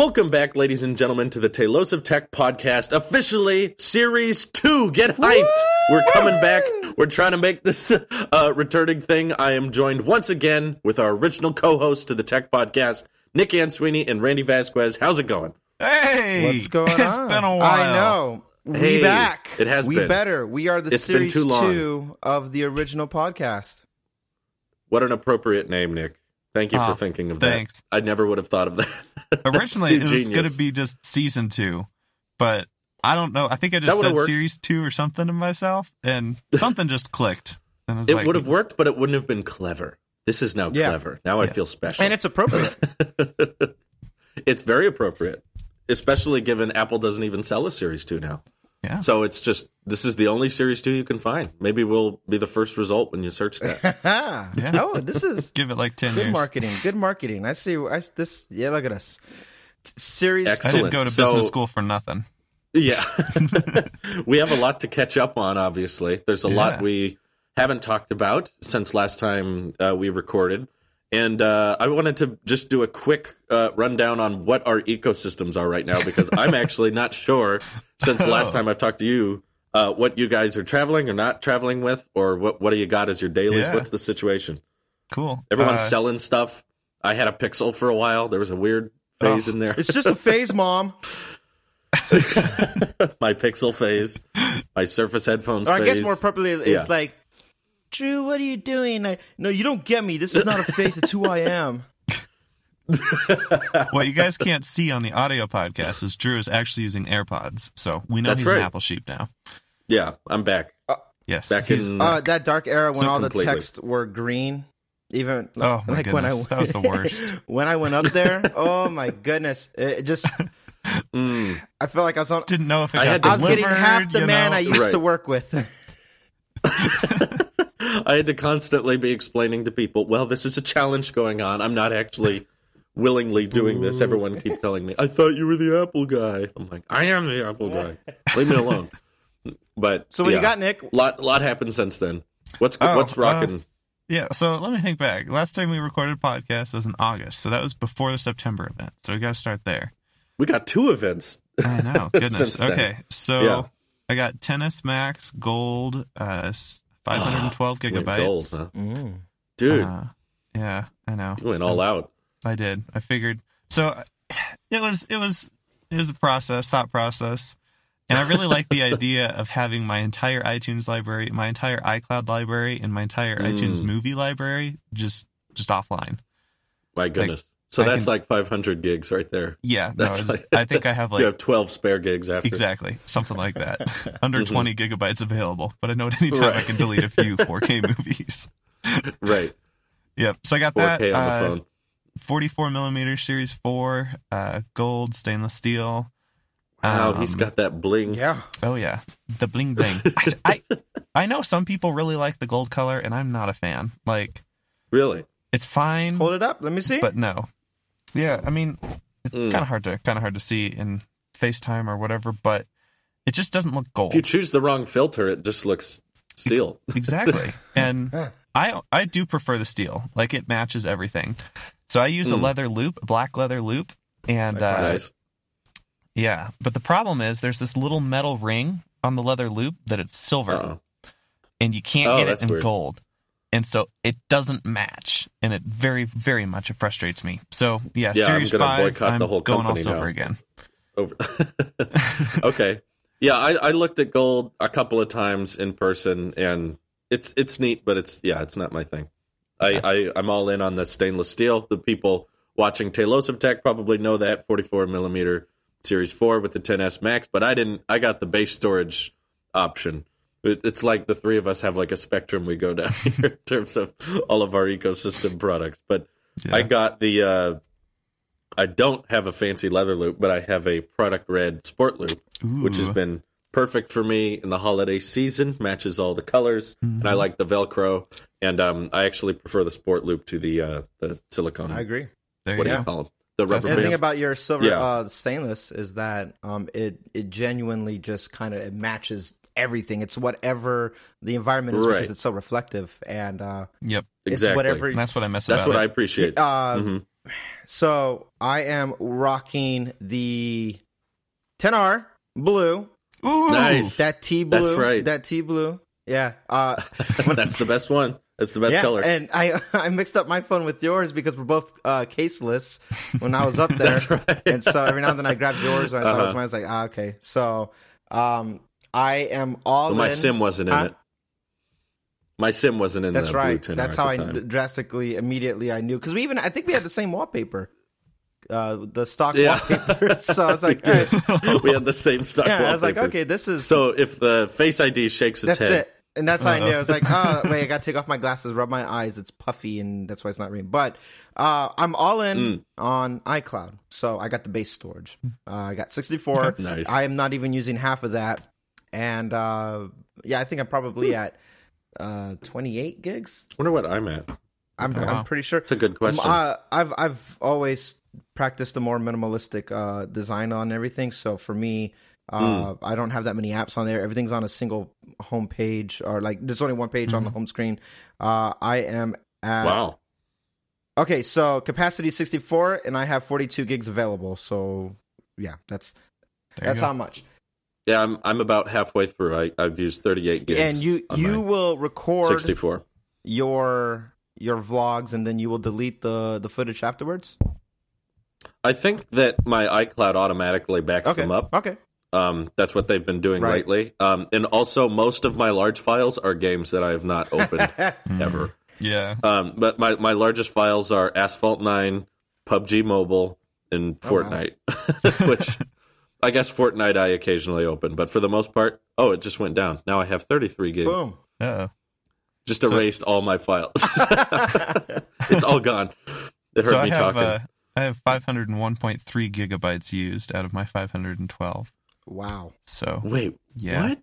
Welcome back, ladies and gentlemen, to the Talos of Tech podcast, officially series two. Get hyped! We're coming back. We're trying to make this uh, returning thing. I am joined once again with our original co-host to the Tech podcast, Nick Answeeney and Randy Vasquez. How's it going? Hey, What's going it's on? been a while. I know. Hey, back. it has we been. better. We are the It's series two of the original podcast. What an appropriate name, Nick. Thank you for ah, thinking of that. thanks. that. I never would have thought of that. Originally, it That's was going to be just season two, but I don't know. I think I just said worked. series two or something to myself, and something just clicked. And I was It like, would have worked, but it wouldn't have been clever. This is now Yeah. clever. Now I feel special. And it's appropriate. it's very appropriate, especially given Apple doesn't even sell a Series 2 now. Yeah. So it's just, this is the only Series 2 you can find. Maybe we'll be the first result when you search that. Yeah. Oh, this is Give it like ten good years. marketing. Good marketing. I see. I this. Yeah, look at us. T- Series. I Excellent. didn't go to So- business school for nothing. yeah. we have a lot to catch up on, obviously. There's a lot we haven't talked about since last time uh, we recorded. And uh, I wanted to just do a quick uh, rundown on what our ecosystems are right now because I'm actually not sure since last Oh. time I've talked to you uh, what you guys are traveling or not traveling with, or what what do you got as your dailies? Yeah. What's the situation? Cool. Everyone's Uh, selling stuff. I had a Pixel for a while. There was a weird phase Oh. in there. It's just a phase, mom. my Pixel phase, my Surface headphones. Or I guess more properly, it's Yeah. like, Drew, what are you doing? I, no, you don't get me. This is not a face. It's who I am. what you guys can't see on the audio podcast is Drew is actually using AirPods, so we know That's he's right. an Apple sheep now. Yeah, I'm back. Yes. Back in Uh, that dark era when So all completely. the texts were green. Even Oh, my like when I goodness. That was the worst. when I went up there. Oh my goodness! It it just Mm, I felt like I was on. didn't know if it I got had I was getting half the man know? I used Right. to work with. I had to constantly be explaining to people, well, this is a challenge going on. I'm not actually willingly doing this. Everyone keeps telling me, I thought you were the Apple guy. I'm like, I am the Apple guy. Leave me alone. But So what yeah, you got, Nick? lot lot happened since then. What's Oh, what's rocking? Yeah, so let me think back. Last time we recorded a podcast was in August, so that was before the September event. So we got to start there. we got two events. I know. Goodness. Since then. okay, so Yeah. I got 10s Max Gold, uh, s- 512 Went gigabytes. gold, huh? Mm. Dude, Uh, yeah, I know. you went all out. I did. I figured. So it was. It was. It was a process, thought process, and I really like the idea of having my entire iTunes library, my entire iCloud library, and my entire Mm. iTunes movie library just just offline. My goodness. So I that's can- like 500 gigs right there. Yeah, no, That's it's- like- I think I have like you have 12 spare gigs after. exactly something like that. Under Mhm. 20 gigabytes available, but I know at any time I can delete a few 4K movies. Right. Yep. So I got 4K that. on the uh, phone. 44 millimeter Series 4, uh, gold stainless steel. Wow, he's got that bling. Yeah. Oh yeah, the bling bling. I, I I know some people really like the gold color, and I'm not a fan. Like Really? it's fine, Hold it up. Let me see. but no. Yeah, I mean it's Mm. kind of hard to kind of hard to see in FaceTime or whatever, but it just doesn't look gold. If you choose the wrong filter, it just looks steel. exactly, and I I do prefer the steel. Like it matches everything. So I use a Mm. leather loop, a black leather loop, and uh, nice. yeah. But the problem is there's this little metal ring on the leather loop that it's silver. Uh-oh. and you can't Oh, get it in weird. gold. And so it doesn't match, and it very, very much frustrates me. So yeah, Yeah, I'm Series gonna Five, boycott I'm the whole going all silver now. again. Over. okay. Yeah, I, I looked at gold a couple of times in person, and it's it's neat, but it's yeah, it's not my thing. I, I I'm all in on the stainless steel. The people watching Talos of Tech probably know that 44 millimeter Series Four with the 10s Max, but I didn't. I got the base storage option. It, it's like the three of us have like a spectrum we go down here in terms of all of our ecosystem products. But Yeah. I got the. uh I don't have a fancy leather loop, but I have a product red sport loop which has been perfect for me in the holiday season. Matches all the colors, and Mm-hmm. I like the Velcro. And um, I actually prefer the sport loop to the uh, the silicone. I agree. there what you do go. you call them? The rubber And the thing about your silver Yeah. uh, stainless is that um, it it genuinely just kind of it matches everything. It's whatever the environment is Right. because it's so reflective, and uh, Yep, exactly. it's whatever. that's what I miss That's about what I appreciate. Uh, Mhm. So I am rocking the 10R blue. Ooh, Nice. That T blue. That's right. That T blue. Yeah. Uh, That's the best one. That's the best yeah, color. and I I mixed up my phone with yours because we're both uh, caseless when I was up there. That's right. and so every now and then I grabbed yours and I thought it was Uh-huh. mine. I was like, ah, okay. So um, I am all Well, my in. sim wasn't in Huh? it. My sim wasn't in That's the right. That's how I time. drastically immediately I knew because we even I think we had the same wallpaper, uh, the stock Yeah. wallpaper. so I was like, We right. we had the same stock yeah, I was like, okay, this is So if the Face ID shakes its head. that's it. And that's how I knew. I was like, oh, wait, I got to take off my glasses, rub my eyes. It's puffy, and that's why it's not raining. But uh, I'm all in Mm. on iCloud. So I got the base storage. Uh, I got 64. Nice. I am not even using half of that. And uh, yeah, I think I'm probably at uh, 28 gigs. wonder what I'm at. I'm, Oh, wow. I'm pretty sure. It's a good question. Uh, I've I've always practiced a more minimalistic uh, design on everything. So for me, uh, Hmm. I don't have that many apps on there. Everything's on a single home page, or like there's only one page on the home screen. Uh, I am at wow. okay. So capacity 64, and I have 42 gigs available. So yeah, that's There that's how much. Yeah, I'm I'm about halfway through. I I've used 38 gigs. and you you will record 64. your your vlogs, and then you will delete the the footage afterwards. I think that my iCloud automatically backs Okay. them up. Okay. Um, that's what they've been doing Right. lately. Um, and also most of my large files are games that I have not opened ever. Yeah. Um, but my, my largest files are Asphalt 9, PUBG Mobile, and Oh, wow. Fortnite, which I guess Fortnite I occasionally open. But for the most part, oh, it just went down. Now I have 33 gigs. Boom. Uh, Just erased all my files. it's all gone. It hurt so I me have talking. uh, I have 501.3 gigabytes used out of my 512. Wow. So Wait, yeah, what?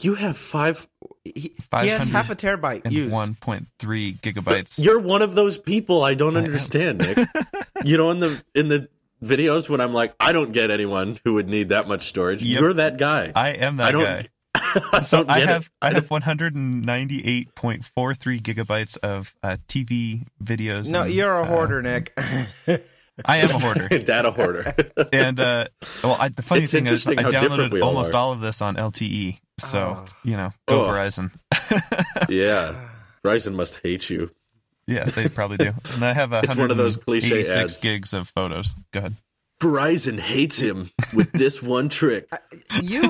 You have five? He, he has half a terabyte and used. 1.3 gigabytes. You're one of those people I don't I am. understand, Nick. you know, in the in the videos when I'm like, I don't get anyone who would need that much storage. Yep. You're that guy. I am that I don't. guy. I So don't I get have it. I have 198.43 gigabytes of uh, TV videos. No, and, you're a uh, hoarder, Nick. I am a hoarder. data hoarder. and uh, well, I, the funny It's thing is, I interesting how different downloaded all almost are. all of this on LTE. So Oh. you know, go Oh. Verizon. yeah, Verizon must hate you. Yeah, they probably do. And I have a It's one of those cliche 186 ads. gigs of photos. Go ahead. Verizon hates him with this one trick. you,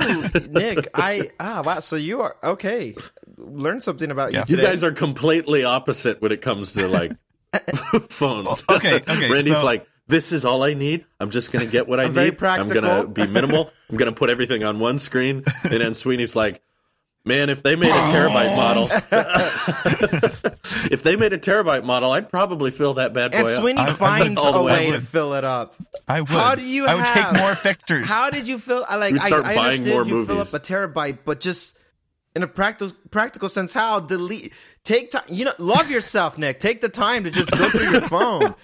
Nick, I ah wow. So you are okay. Learn something about Yeah. you. You guys are completely opposite when it comes to like phones. Okay, okay, Randy's so- like, this is all I need. I'm just gonna get what I I'm need. very I'm gonna be minimal. I'm gonna put everything on one screen. And then Sweeney's like, man, if they made a terabyte model, if they made a terabyte model, I'd probably fill that bad boy and up. Sweeney I- I finds all the a way. way to fill it up. I would. How do you I would have- take more pictures. How did you fill? I like. We'd start I, I buying understand more you fill movies. up a terabyte, but just in a practical practical sense, how delete? Take time. You know, love yourself, Nick. Take the time to just go through your phone.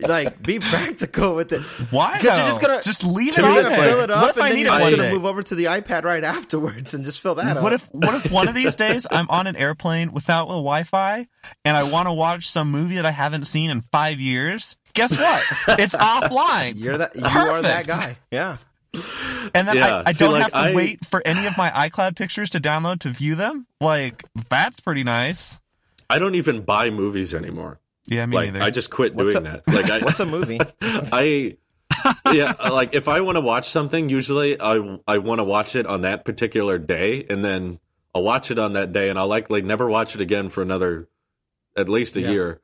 Like, be practical with it. Why? Because you're just gonna just leave it on there. fill it up, what if and I then need you're just gonna day? move over to the iPad right afterwards and just fill that up. What if what if one of these days I'm on an airplane without a Wi-Fi and I want to watch some movie that I haven't seen in five years? Guess what? It's offline. you're that? You are that guy. Yeah. And then Yeah. I, I See, don't like, have to I- wait for any of my iCloud pictures to download to view them. Like that's pretty nice. I don't even buy movies anymore. Yeah, me like neither. I just quit What's doing a- that. Like I, What's a movie? I yeah, like if I want to watch something, usually I I want to watch it on that particular day, and then I'll watch it on that day, and I'll likely never watch it again for another at least a Yeah. year.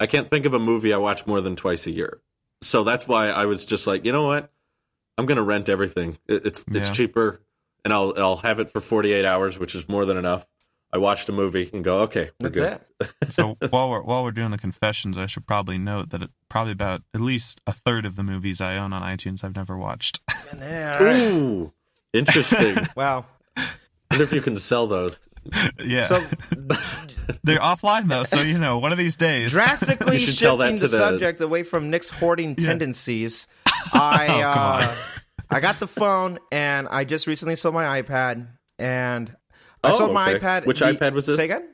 I can't think of a movie I watch more than twice a year, so that's why I was just like, you know what, I'm gonna rent everything. It, it's it's Yeah. cheaper, and I'll I'll have it for 48 hours, which is more than enough. I watched a movie and go, okay, we're That's good. it. so while we're while we're doing the confessions, I should probably note that it, probably about at least a third of the movies I own on iTunes I've never watched. And there. Ooh, interesting. Wow. Wonder if you can sell those. yeah, So they're offline though, so you know one of these days. drastically You should tell shifting that the, to the- subject away from Nick's hoarding Yeah. tendencies. I Oh, come uh, I got the phone and I just recently sold my iPad and I Oh, sold my okay. iPad. Which the- iPad was this? Say again?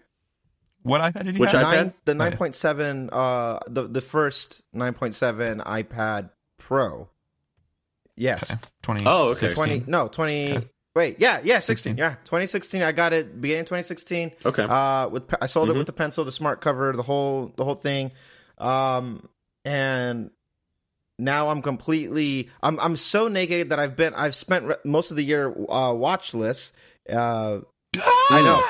What iPad did you Which have? iPad? Nine, the Oh, 9.7, uh, the the first 9.7 iPad Pro. Yes, Okay. 20. Oh, okay. 20. No, 20. Wait, yeah, yeah, 16. 16. Yeah, 2016. I got it beginning of 2016. Okay. Uh, with I sold Mm-hmm. it with the pencil, the smart cover, the whole the whole thing, um, and now I'm completely I'm I'm so naked that I've been I've spent re- most of the year uh, watchless. Uh, I know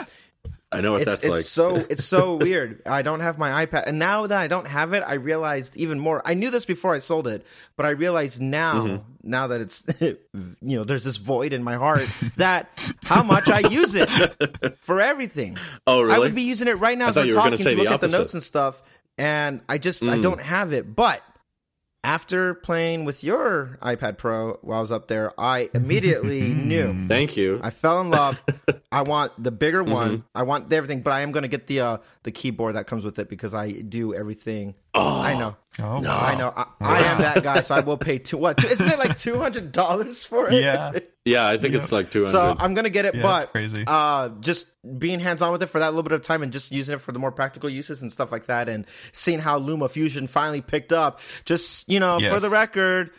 I know what it's that's it's like. so it's so weird. I don't have my iPad, and now that I don't have it, I realized even more. I knew this before I sold it, but I realized now, Mm-hmm. now that it's you know, there's this void in my heart that how much I use it for everything. oh, really? I would be using it right now I as thought we're you were talking say to look at the notes and stuff, and I just I Mm. don't have it. But after playing with your iPad Pro while I was up there, I immediately knew. Thank you. I fell in love. I want the bigger Mm-hmm. one. I want everything, but I am going to get the uh, the keyboard that comes with it because I do everything. oh, I know. Oh, No. I know. I, I am that guy, so I will pay two. What? Isn't it like two hundred dollars for it? Yeah. Yeah, I think it's like 200. So I'm gonna get it, Yeah, but crazy. uh, just being hands on with it for that little bit of time and just using it for the more practical uses and stuff like that, and seeing how LumaFusion finally picked up. Just you know, for the record.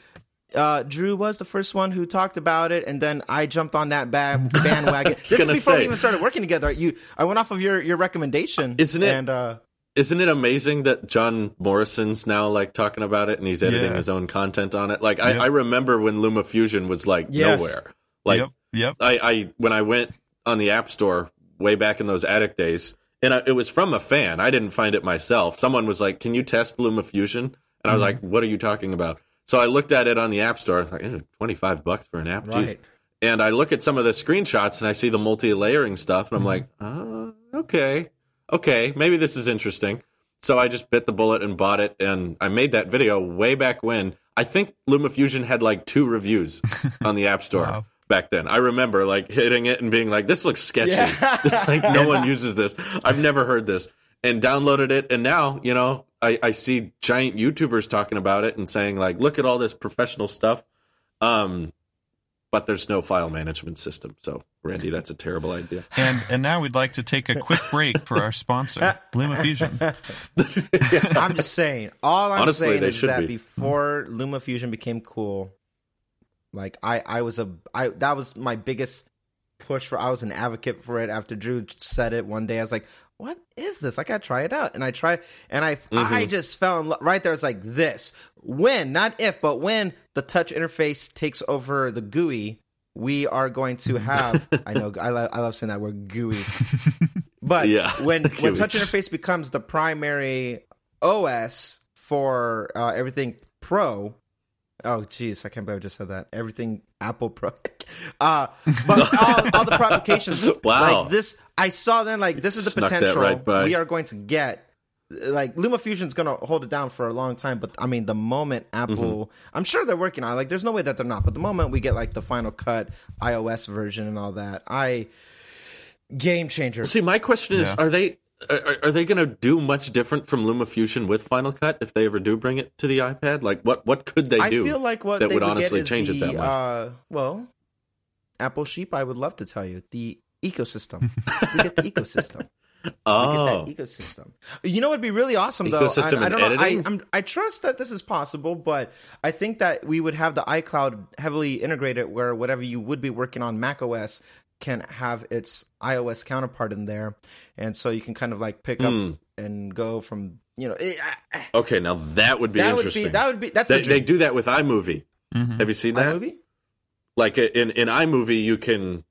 Uh, Drew was the first one who talked about it, and then I jumped on that ba- bandwagon. this is gonna before we even started working together. You, I went off of your your recommendation, Isn't it- And uh, Isn't it amazing that John Morrison's now like talking about it and he's editing Yeah. his own content on it? Like I, I remember when LumaFusion was like Yes. nowhere. Like yep. Yep. I, I when I went on the App Store way back in those Attic days, and I, it was from a fan. I didn't find it myself. Someone was like, "Can you test LumaFusion?" And I was like, "What are you talking about?" So I looked at it on the App Store. I was like, "Eh, "Twenty five bucks for an app." Jeez. right, And I look at some of the screenshots and I see the multi layering stuff, and I'm like, uh, okay, okay, maybe this is interesting. So I just bit the bullet and bought it, and I made that video way back when. I think LumaFusion had like two reviews on the App Store Wow. Back then. I remember like hitting it and being like, "This looks sketchy. Yeah. It's like no one uses this. I've never heard this." And downloaded it, and now you know I, I see giant YouTubers talking about it and saying like, "Look at all this professional stuff." Um, but there's no file management system. So, Randy, that's a terrible idea. And and now we'd like to take a quick break for our sponsor, LumaFusion. I'm just saying. All I'm Honestly, saying they is should that be. before LumaFusion became cool, like I, I was a, I that was my biggest push for. I was an advocate for it. After Drew said it one day, I was like, "What is this? I gotta try it out." And I tried, and I, I Mm-hmm. just fell in love. Right there, it's like this. When, not if, but when the touch interface takes over the GUI, we are going to have. I know, I, lo- I love saying that word GUI. But Yeah, when when touch interface becomes the primary OS for uh, everything Pro, oh jeez, I can't believe I just said that. Everything Apple Pro, uh, but all, all the provocations. Wow. like this, I saw then like this is the Snuck potential right we are going to get. Like LumaFusion's gonna hold it down for a long time, but I mean, the moment Apple, Mm-hmm. I'm sure they're working on. it. Like, there's no way that they're not. But the moment we get like the final cut iOS version and all that, I game changer. See, my question is: Yeah. Are they are, are they going to do much different from LumaFusion with Final Cut if they ever do bring it to the iPad? Like, what what could they do? I feel like what that they would would honestly get is change it that much? Uh, well, Apple Sheep, I would love to tell you the ecosystem. we get the ecosystem. oh, We get that ecosystem. You know, what'd be really awesome though. Ecosystem I, I don't know. I, editing? I'm, I trust that this is possible, but I think that we would have the iCloud heavily integrated, where whatever you would be working on Mac OS can have its iOS counterpart in there, and so you can kind of like pick Hmm. up and go from you know. It, I- I- okay. Now that would be that would interesting. be that would be that's they, the they do that with iMovie. Mhm. Have you seen that? iMovie? Like in in iMovie, you can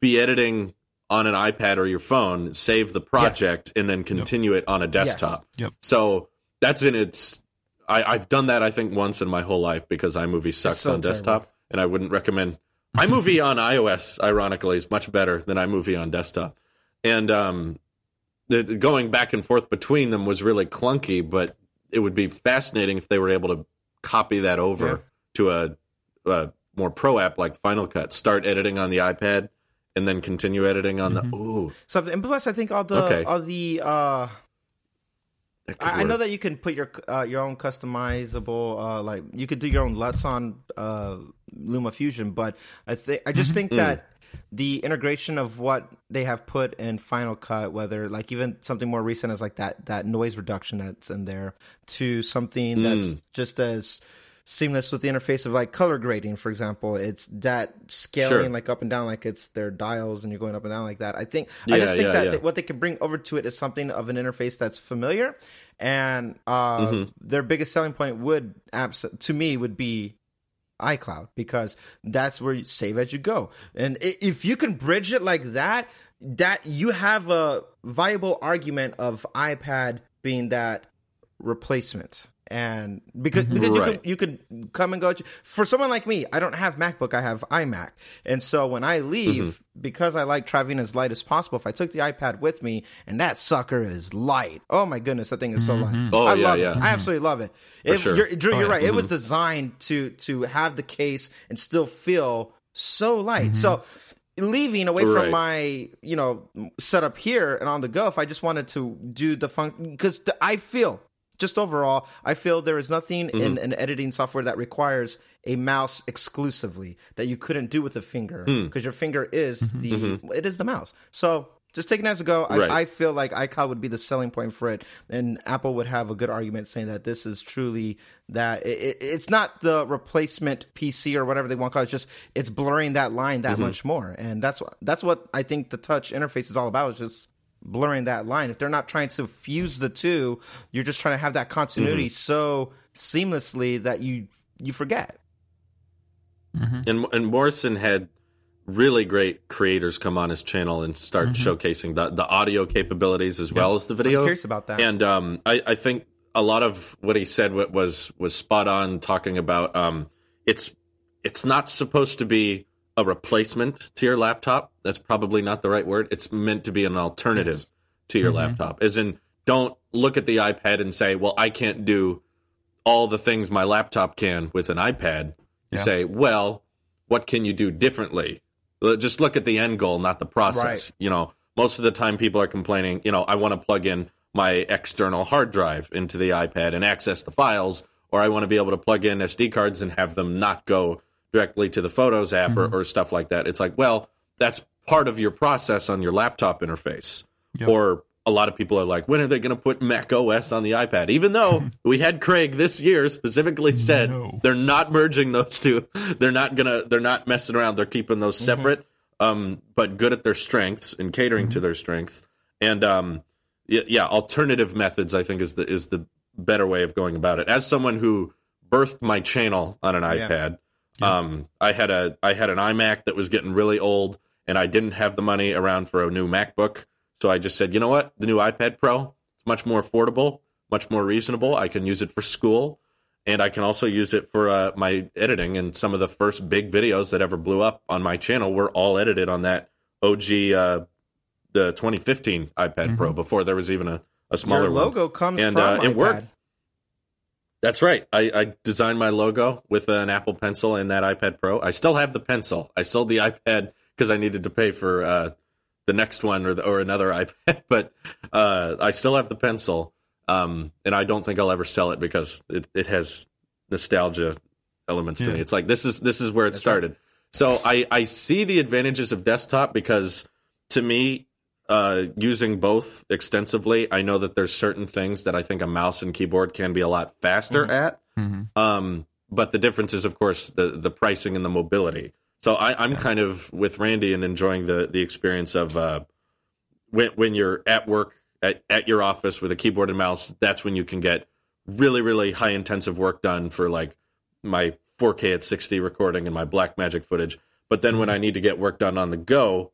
be editing on an iPad or your phone, save the project, and then continue it on a desktop. Yep. So that's in its. I, I've done that I think once in my whole life because iMovie sucks so on desktop, and I wouldn't recommend iMovie on iOS. Ironically, is much better than iMovie on desktop, and um, the, the going back and forth between them was really clunky. But it would be fascinating if they were able to copy that over Yeah. to a, a more pro app like Final Cut. Start editing on the iPad. And then continue editing on the. Ooh, Something, and plus, I think all the Okay. all the uh, I, I know that you can put your uh, your own customizable uh, like you could do your own LUTs on uh, LumaFusion, but I think I just think Mm. that the integration of what they have put in Final Cut, whether like even something more recent as like that that noise reduction that's in there, to something that's just as seamless with the interface of like color grading, for example. It's that scaling Sure. like up and down, like it's their dials and you're going up and down like that. I think I just think yeah, that yeah. what they can bring over to it is something of an interface that's familiar, and uh, Mm-hmm. their biggest selling point would abs- to me would be iCloud because that's where you save as you go. And if you can bridge it like that, that you have a viable argument of iPad being that replacement. And because mm-hmm. because you Right. could you could come and go to, for someone like me, I don't have MacBook, I have iMac. And so when I leave, mm-hmm. because I like traveling as light as possible, if I took the iPad with me and that sucker is light. Oh my goodness, that thing is so light. Mm-hmm. Oh, I yeah, love yeah. it. I absolutely love it. It- sure. You're, Drew, Oh, you're yeah. right. It was designed to to have the case and still feel so light. So leaving away Right. from my you know setup here and on the go, if I just wanted to do the function because I feel just overall, I feel there is nothing in mm-hmm. an editing software that requires a mouse exclusively that you couldn't do with a finger hmm. because your finger is mm-hmm. the mm-hmm. it is the mouse. So just taking it as a go, I, Right. I feel like iCloud would be the selling point for it, and Apple would have a good argument saying that this is truly that it, it- it's not the replacement PC or whatever they want to call it. It's just it's blurring that line that much more, and that's what that's what I think the touch interface is all about. Is just blurring that line. If they're not trying to fuse the two, you're just trying to have that continuity so seamlessly that you you forget. and and Morrison had really great creators come on his channel and start showcasing the the audio capabilities as well as the video. I'm curious about that. And um, I, I think a lot of what he said was was spot on. Talking about um, it's it's not supposed to be a replacement to your laptop. That's probably not the right word. It's meant to be an alternative to your mm-hmm. laptop. As in, don't look at the iPad and say, "Well, I can't do all the things my laptop can with an iPad." You Yeah. say, "Well, what can you do differently?" Just look at the end goal, not the process. Right. You know, most of the time people are complaining, you know, I want to plug in my external hard drive into the iPad and access the files, or I want to be able to plug in SD cards and have them not go directly to the Photos app or, or stuff like that. It's like, well, that's part of your process on your laptop interface. Yep. Or a lot of people are like, when are they going to put Mac OS on the iPad? Even though we had Craig this year specifically said No. they're not merging those two. They're not gonna. They're not messing around. They're keeping those separate, um, but good at their strengths and catering to their strengths. And um, yeah, yeah, alternative methods I think is the is the better way of going about it. As someone who birthed my channel on an iPad, um, I had a I had an iMac that was getting really old, and I didn't have the money around for a new MacBook. So I just said, you know what, the new iPad Pro, it's much more affordable, much more reasonable. I can use it for school, and I can also use it for uh, my editing. And some of the first big videos that ever blew up on my channel were all edited on that OG, uh, the 2015 iPad Pro before there was even a, a smaller Your one. logo comes And, from uh, it iPad. worked. That's right. I, I designed my logo with an Apple Pencil in that iPad Pro. I still have the pencil. I sold the iPad because I needed to pay for uh, the next one or the, or another iPad, but uh, I still have the pencil. Um, and I don't think I'll ever sell it because it, it has nostalgia elements to me. It's like this is this is where it started. So I I see the advantages of desktop because to me uh, using both extensively, I know that there's certain things that I think a mouse and keyboard can be a lot faster at. Mhm. Um, but the difference is, of course, the the pricing and the mobility. So I, I'm kind of with Randy and enjoying the the experience of uh, when when you're at work at, at your office with a keyboard and mouse. That's when you can get really really high intensive work done for like my 4K at 60 recording and my Blackmagic footage. But then when I need to get work done on the go,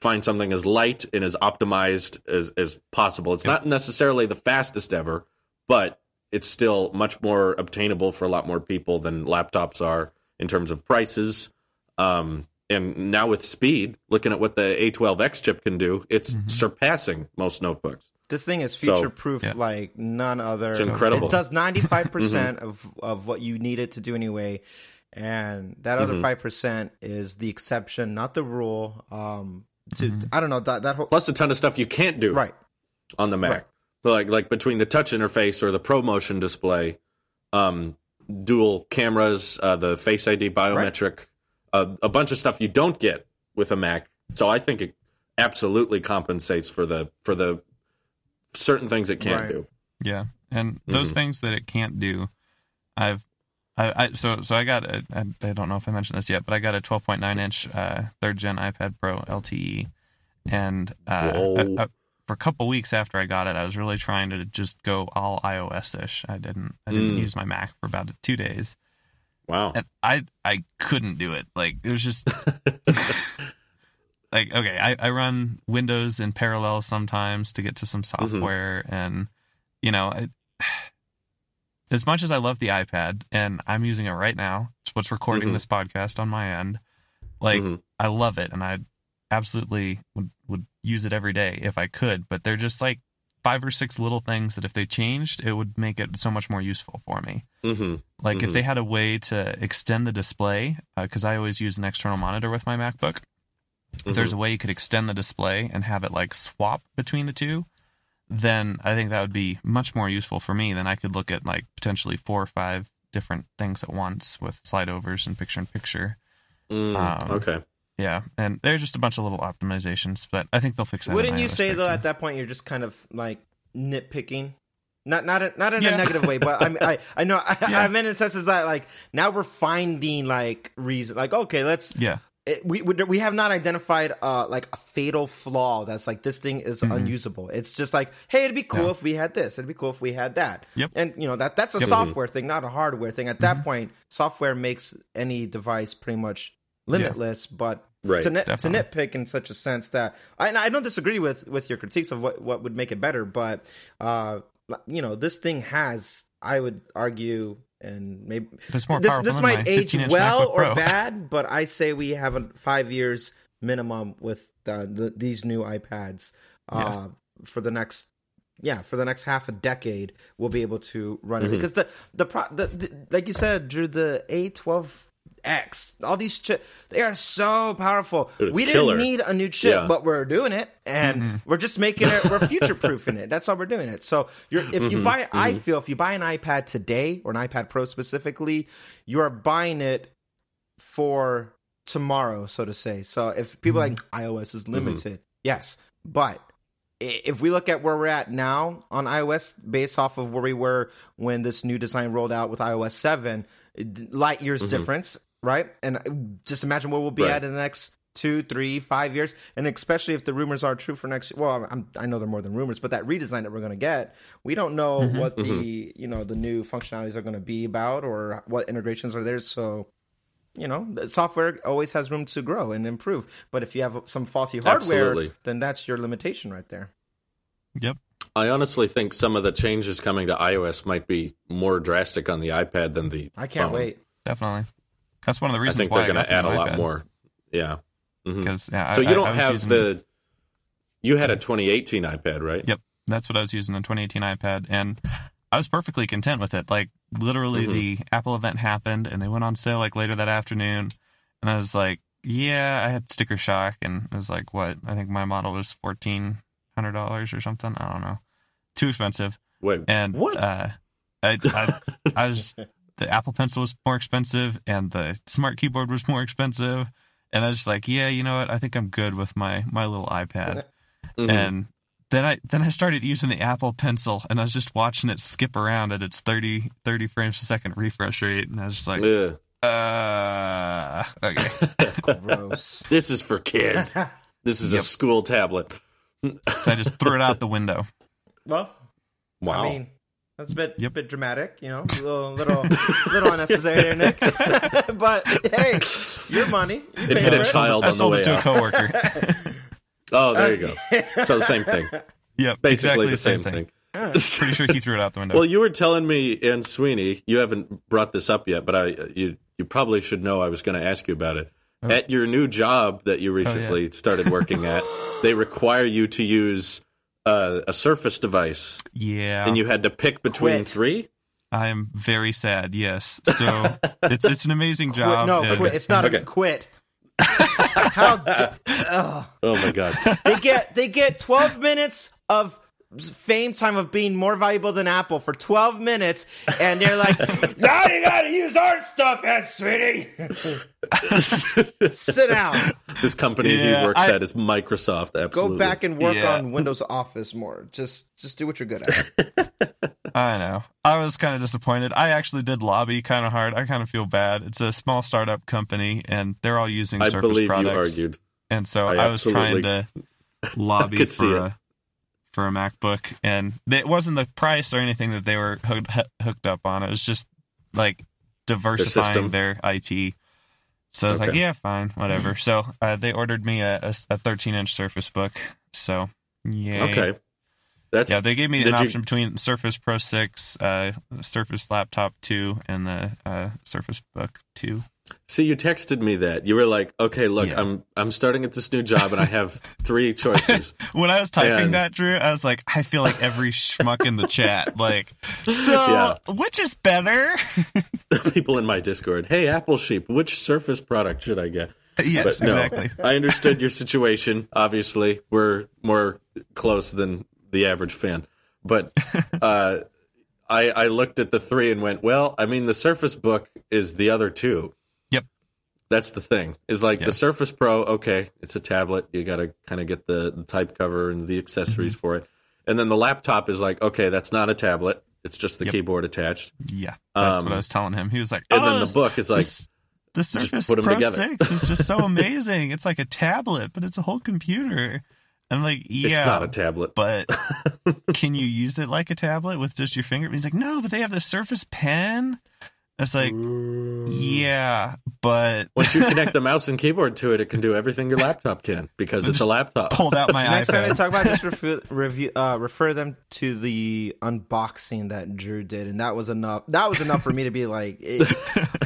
find something as light and as optimized as, as possible. It's not necessarily the fastest ever, but it's still much more obtainable for a lot more people than laptops are in terms of prices. Um, and now with speed, looking at what the A12X chip can do, it's surpassing most notebooks. This thing is So- future proof Yeah. like none other. It's incredible. It does ninety five percent of of what you need it to do anyway, and that other Mm-hmm. 5 percent is the exception, not the rule. Um, to I don't know that that whole Plus a ton of stuff you can't do right. on the Mac. Right. Like like between the touch interface or the ProMotion display, um, dual cameras, uh, the Face ID biometric, uh, a bunch of stuff you don't get with a Mac. So I think it absolutely compensates for the for the certain things it can't Right. do. Yeah, and those Mhm. things that it can't do, I've, I, I so so I got a, I, I don't know if I mentioned this yet, but I got a 12.9 inch uh, third gen iPad Pro LTE, and uh, I- I- for a couple weeks after I got it, I was really trying to just go all iOS ish. I didn't I didn't Mm. use my Mac for about two days, Wow. and I I couldn't do it. Like it was just like okay, I, I run Windows in parallel sometimes to get to some software, and you know, I, as much as I love the iPad and I'm using it right now, it's what's recording Mhm. this podcast on my end. Like Mhm. I love it, and I absolutely would would use it every day if I could. But they're just like five or six little things that if they changed, it would make it so much more useful for me. hmm Like if Mhm. they had a way to extend the display, because I always use an external monitor with my MacBook. If Mm-hmm. there's a way you could extend the display and have it like swap between the two, then I think that would be much more useful for me. than I could look at like potentially four or five different things at once with slide overs and picture in picture. Mm, Um, okay. Yeah, and there's just a bunch of little optimizations, but I think they'll fix that. Wouldn't you say though at that point you're just kind of like nitpicking? Not not a, not in Yeah. a negative way, but I mean, I I know I, Yeah. I meant in sense is that like now we're finding like reason like okay let's Yeah, it, we we we have not identified uh like a fatal flaw that's like this thing is unusable. It's just like hey it'd be cool Mm-hmm. Yeah. if we had this. It'd be cool if we had that. Yep. And you know that that's a Yep. software thing, not a hardware thing. At Mm-hmm. that point, software makes any device pretty much limitless, but Right. to, nit, to nitpick in such a sense that I, and I don't disagree with with your critiques of what what would make it better, but uh, you know, this thing has, I would argue, and maybe It's more this this might age well or bad, but I say we have a five years minimum with the, the, these new iPads. Uh, for the next yeah for the next half a decade we'll be able to run Mm-hmm. it because the the, pro, the the like you said drew the a12x all these chip they are so powerful it's we killer. didn't need a new chip Yeah. but we're doing it and Mm-hmm. we're just making it we're future proofing it that's how we're doing it so you're if Mm-hmm. you buy i feel if you buy an ipad today or an ipad pro specifically you are buying it for tomorrow, so to say. So if people like iOS is limited, yes, but if we look at where we're at now on iOS, based off of where we were when this new design rolled out with iOS seven, light years difference, right? And uh, just imagine where we'll be Right. at in the next two, three, five years, and especially if the rumors are true for next. Well, I'm, I know they're more than rumors, but that redesign that we're going to get, we don't know what the you know the new functionalities are going to be about or what integrations are there. So you know, the software always has room to grow and improve. But if you have some faulty hardware, Absolutely. then that's your limitation right there. Yep. I honestly think some of the changes coming to iOS might be more drastic on the iPad than the. I can't phone. wait. Definitely. That's one of the reasons. I think they're going to add a lot iPad. more. Yeah. Because yeah, So I- you don't I have the. You had a 2018 iPad, right? Yep, that's what I was using on 2018 iPad, and I was perfectly content with it. Like literally, Mhm. the Apple event happened, and they went on sale like later that afternoon, and I was like, "Yeah, I had sticker shock," and it was like, "What?" I think my model was fourteen hundred dollars or something. I don't know, too expensive. Wait, And What? Uh, I, I, I was the Apple Pencil was more expensive, and the Smart Keyboard was more expensive, and I was just like, "Yeah, you know what? I think I'm good with my my little iPad." Mhm. and then I then I started using the Apple Pencil, and I was just watching it skip around at its 30, 30 frames a second refresh rate, and I was just like, Ugh. uh, okay. Gross. this is for kids. This is a school tablet. so I just threw it out the window. well, Wow. I mean, that's a bit Yep. bit dramatic, you know, a little little little unnecessary there, Nick. but hey, your money. You It paid hit for a child I on the sold way it to a out. coworker. Oh, there you go. So the same thing. Yeah, Basically exactly the same thing. Pretty sure he threw it out the window. Well, you were telling me, and Sweeney, you haven't brought this up yet, but I you you probably should know. I was going to ask you about it. Oh. At your new job that you oh, recently started working at, they require you to use uh, a Surface device, yeah, and you had to pick between Quit. three. I am very sad. Yes, so it's it's an amazing Quit. job. No, and- quit. It's not Okay. a quit. How da- Ugh. Oh my god! they get they get 12 minutes of fame time of being more valuable than Apple for 12 minutes, and they're like, now you gotta use our stuff, Ed Sweetie. Sit down. this company Yeah, he works I- at is Microsoft. Absolutely. Go back and work Yeah. on Windows Office more. Just just do what you're good at. I know. I was kind of disappointed. I actually did lobby kind of hard. I kind of feel bad. It's a small startup company, and they're all using I Surface believe products. you argued. and so I I, was trying to lobby could see for it. a for a MacBook, and it wasn't the price or anything that they were hooked, hooked up on. It was just like diversifying system. their, IT. So I was like, yeah, fine, whatever. So uh, they ordered me a, a, 13 inch Surface Book. So yeah, Okay. That's yeah, they gave me an you- option between Surface Pro 6, uh, Surface Laptop 2, and the uh, Surface Book 2. See, you texted me that. You were like, "Okay, look, Yeah. I'm I'm starting at this new job and I have three choices." When I was typing And- that, Drew, I was like, I feel like every schmuck in the chat. Like, so Yeah. which is better? People in my Discord, "Hey, Apple Sheep, which Surface product should I get?" yes, But no, exactly. I understood your situation. Obviously, we're more close than the average fan, but uh, I I looked at the three and went, "Well, I mean, the Surface Book is the other two. That's the thing. Is like Yeah. the Surface Pro. Okay, it's a tablet. You got to kind of get the, the type cover and the accessories Mm-hmm. for it. And then the laptop is like, okay, that's not a tablet. It's just the Yep. keyboard attached. Yeah, that's Um, what I was telling him. He was like, And oh, then the book is like, this- the Surface put 'em Pro together. 6 is just so amazing. it's like a tablet, but it's a whole computer. I'm like, yeah, it's not a tablet. but can you use it like a tablet with just your finger? He's like, no, but they have the Surface Pen. It's like, yeah, but Once you connect the mouse and keyboard to it, it can do everything your laptop can because it's a laptop. pulled out my Next time they iPad. talk about this, refu- review, uh, refer them to the unboxing that Drew did, and that was enough. That was enough for me to be like, it,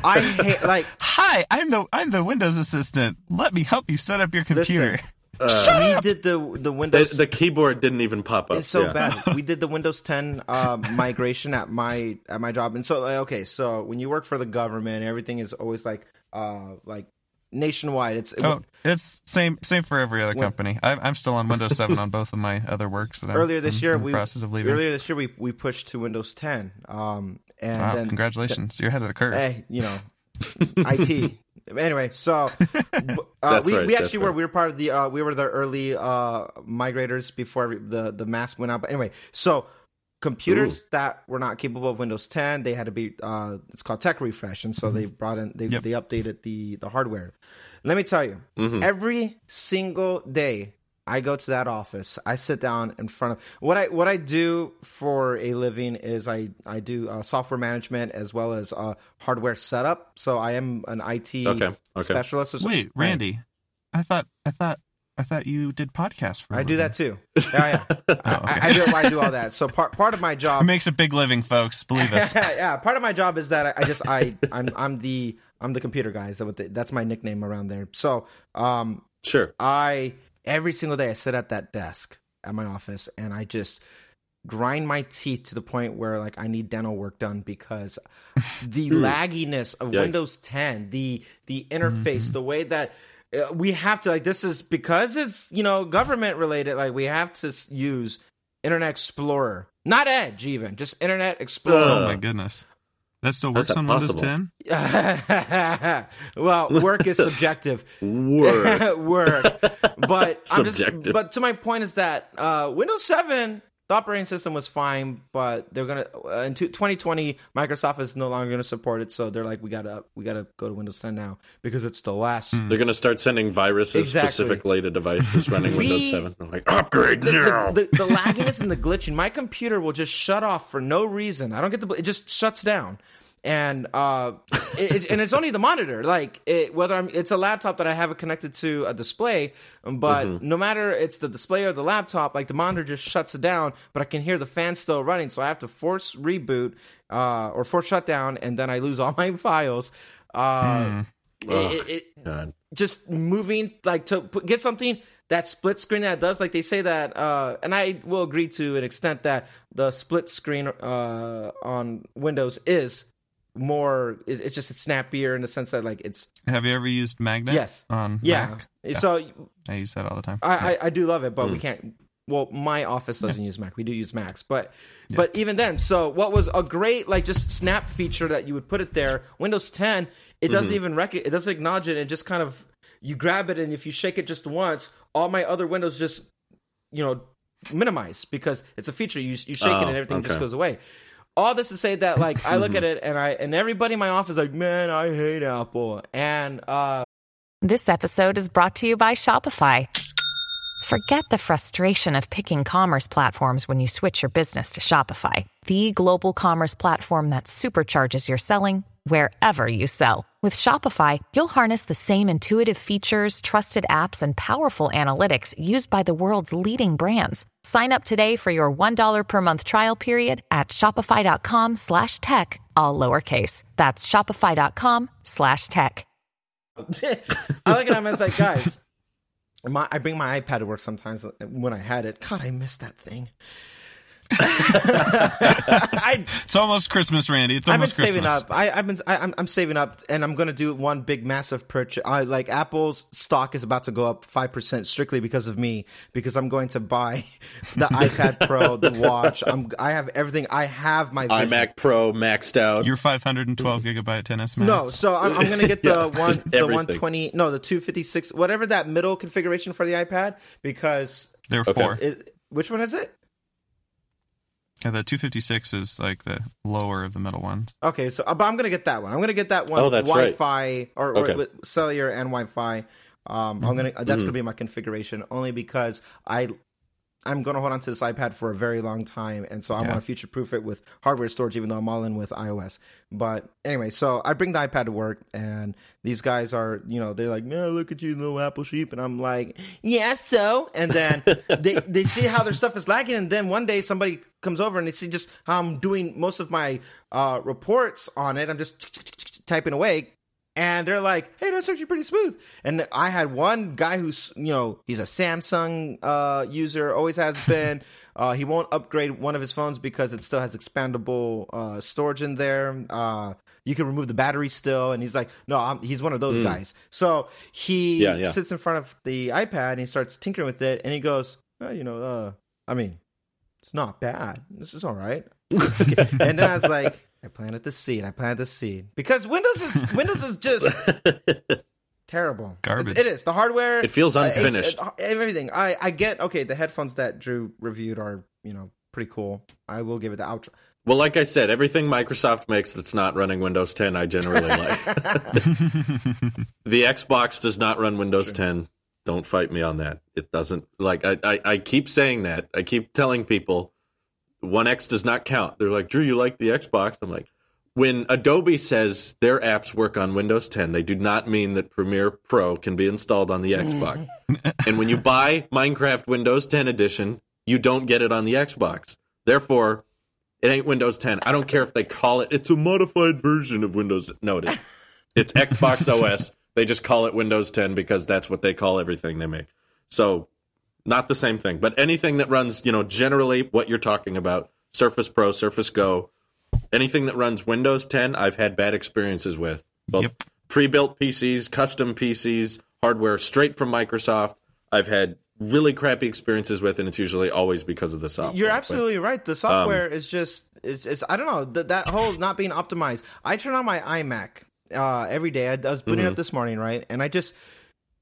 I hate like Hi, I'm the I'm the Windows assistant. Let me help you set up your computer. We did the the The, Windows. the keyboard didn't even pop up. It's so Yeah. bad. We did the Windows 10 uh, migration at my at my job, and so like, okay, so when you work for the government, everything is always like uh like nationwide. It's Oh, it's same same for every other When- company. I'm, I'm still on Windows 7 on both of my other works. That I'm, earlier this I'm year in we process of leaving. earlier this year we we pushed to Windows 10. Um, and wow, then congratulations, you're ahead of the curve. hey, you know, IT. Anyway, so uh, we, right, we actually were right. we were part of the uh, we were the early uh, migrators before the the mask went out. But anyway, so computers that were not capable of Windows 10, they had to be uh, it's called tech refresh, and so they brought in they Yep. they updated the the hardware. Let me tell you, Mhm. every single day I go to that office. I sit down in front of what I what I do for a living is I I do uh, software management as well as uh, hardware setup. So I am an IT Okay, okay. specialist. Wait, Randy, I thought I thought I thought you did podcasts for. a I do that too. Yeah, yeah. Oh, I, okay. I do I do all that. So part part of my It job makes a big living, folks. Believe us. yeah, part of my job is that I, I just I I'm I'm the I'm the computer guy. Is that what the, that's my nickname around there. So um Sure. I every single day I sit at that desk at my office and I just grind my teeth to the point where like I need dental work done because the lagginess of Yikes. Windows 10, the the interface, the way that uh, we have to like this is because it's you know government related like we have to use Internet Explorer, not Edge even, just Internet Explorer. oh my goodness, that still works that on Windows 10. well, work is subjective. Word. work. But I'm just, but to my point is that uh, Windows 7, the operating system was fine, but they're gonna uh, in two- 2020 Microsoft is no longer gonna support it, so they're like, we gotta we gotta go to Windows 10 now because it's the last. They're going to start sending viruses Exactly. specifically to devices running We- Windows 7. I'm like, upgrade The, now. the, the, the lagginess and the glitching. My computer will just shut off for no reason. I don't get the. It just shuts down, and uh, it's- and it's only the monitor. Like it, whether I'm, it's a laptop that I have it connected to a display, but Mm-hmm. no matter it's the display or the laptop, like the monitor just shuts it down. But I can hear the fan still running, so I have to force reboot uh, or force shutdown, and then I lose all my files. Uh, it- Ugh. it- it, just moving like to put, get something that split screen that does like they say that uh and i will agree to an extent that the split screen uh on windows is more it's just snappier in the sense that like it's Have you ever used Magnet? Yes. On yeah, Mac? so I use that all the time. I, I i do love it but Hmm. we can't well, my office doesn't use Mac. We do use Macs, but but even then, so what was a great like just snap feature that you would put it there? Windows 10, it doesn't Mm-hmm. even rec- it doesn't acknowledge it. It just kind of you grab it and if you shake it just once, all my other windows just you know minimize because it's a feature. You you shake Oh, it and everything just goes away. All this to say that like I look at it and I and everybody in my office is like, man, I hate Apple. And uh This episode is brought to you by Shopify. Forget the frustration of picking commerce platforms when you switch your business to Shopify, the global commerce platform that supercharges your selling wherever you sell. With Shopify, you'll harness the same intuitive features, trusted apps, and powerful analytics used by the world's leading brands. Sign up today for your $1 per month trial period at shopify.com slash tech, all lowercase. That's shopify.com slash tech. I look at him and it's like, guys, my, I bring my iPad to work sometimes when I had it. God, I miss that thing. I, It's almost Christmas, Randy. It's I've been almost saving Christmas. up. I, I've been. I, I'm, I'm saving up, and I'm gonna do one big, massive purchase. I like Apple's stock is about to go up five percent strictly because of me. Because I'm going to buy the iPad Pro, the watch. I'm. I have everything. I have my vision. iMac Pro maxed out. Your 512 gigabyte 10s Max. No, so I'm, I'm gonna get the Yeah, one, the 120, no, the 256, whatever that middle configuration for the iPad, because there are Okay. four. it, which one is it? Yeah, the 256 is like the lower of the middle ones. Okay, so uh, but I'm gonna get that one. I'm gonna get that one. Oh, that's right. Wi-Fi or, or Okay. with cellular and Wi-Fi. Um, I'm gonna that's Mm-hmm. gonna be my configuration only because I I'm gonna hold on to this iPad for a very long time, and so I Yeah. want to future proof it with hardware storage, even though I'm all in with iOS. But anyway, so I bring the iPad to work, and these guys are you know they're like, "Man, look at you, little Apple sheep," and I'm like, "Yeah, so." And then they they see how their stuff is lagging, and then one day somebody comes over and they see just how I'm doing most of my uh, reports on it. I'm just typing away, and they're like, "Hey, that's actually pretty smooth." And I had one guy who's you know he's a Samsung uh, user, always has been. Uh, he won't upgrade one of his phones because it still has expandable uh, storage in there. Uh, you can remove the battery still, and he's like, "No, I'm, he's one of those guys." So he Yeah, yeah. sits in front of the iPad and he starts tinkering with it, and he goes, oh, "You know, uh, I mean, it's not bad. This is all right." And then I was like, "I planted the seed. I planted the seed because Windows is Windows is just terrible. Garbage. It's- It is the hardware. It feels uh, unfinished. uh, everything. I I get. Okay, the headphones that Drew reviewed are you know pretty cool. I will give it the outro. Well, like I said, everything Microsoft makes that's not running Windows 10, I generally like. the Xbox does not run Windows 10. Don't fight me on that. It doesn't. Like I, I, I keep saying that. I keep telling people, One X does not count. They're like, Drew, you like the Xbox? I'm like, when Adobe says their apps work on Windows 10, they do not mean that Premiere Pro can be installed on the mm. Xbox. and when you buy Minecraft Windows 10 edition, you don't get it on the Xbox. Therefore, it ain't Windows 10. I don't care if they call it. It's a modified version of Windows. No, it is. It's Xbox OS. They just call it Windows 10 because that's what they call everything they make. So, not the same thing. But anything that runs, you know, generally what you're talking about, Surface Pro, Surface Go, anything that runs Windows 10, I've had bad experiences with. Both Yep. pre-built PCs, custom PCs, hardware straight from Microsoft. I've had really crappy experiences with, and it's usually always because of the software. You're But- absolutely right. The software is just it's, it's I don't know that that whole not being optimized. I turn on my iMac uh, every day. I, I was booting Mm-hmm. up this morning, right? And I just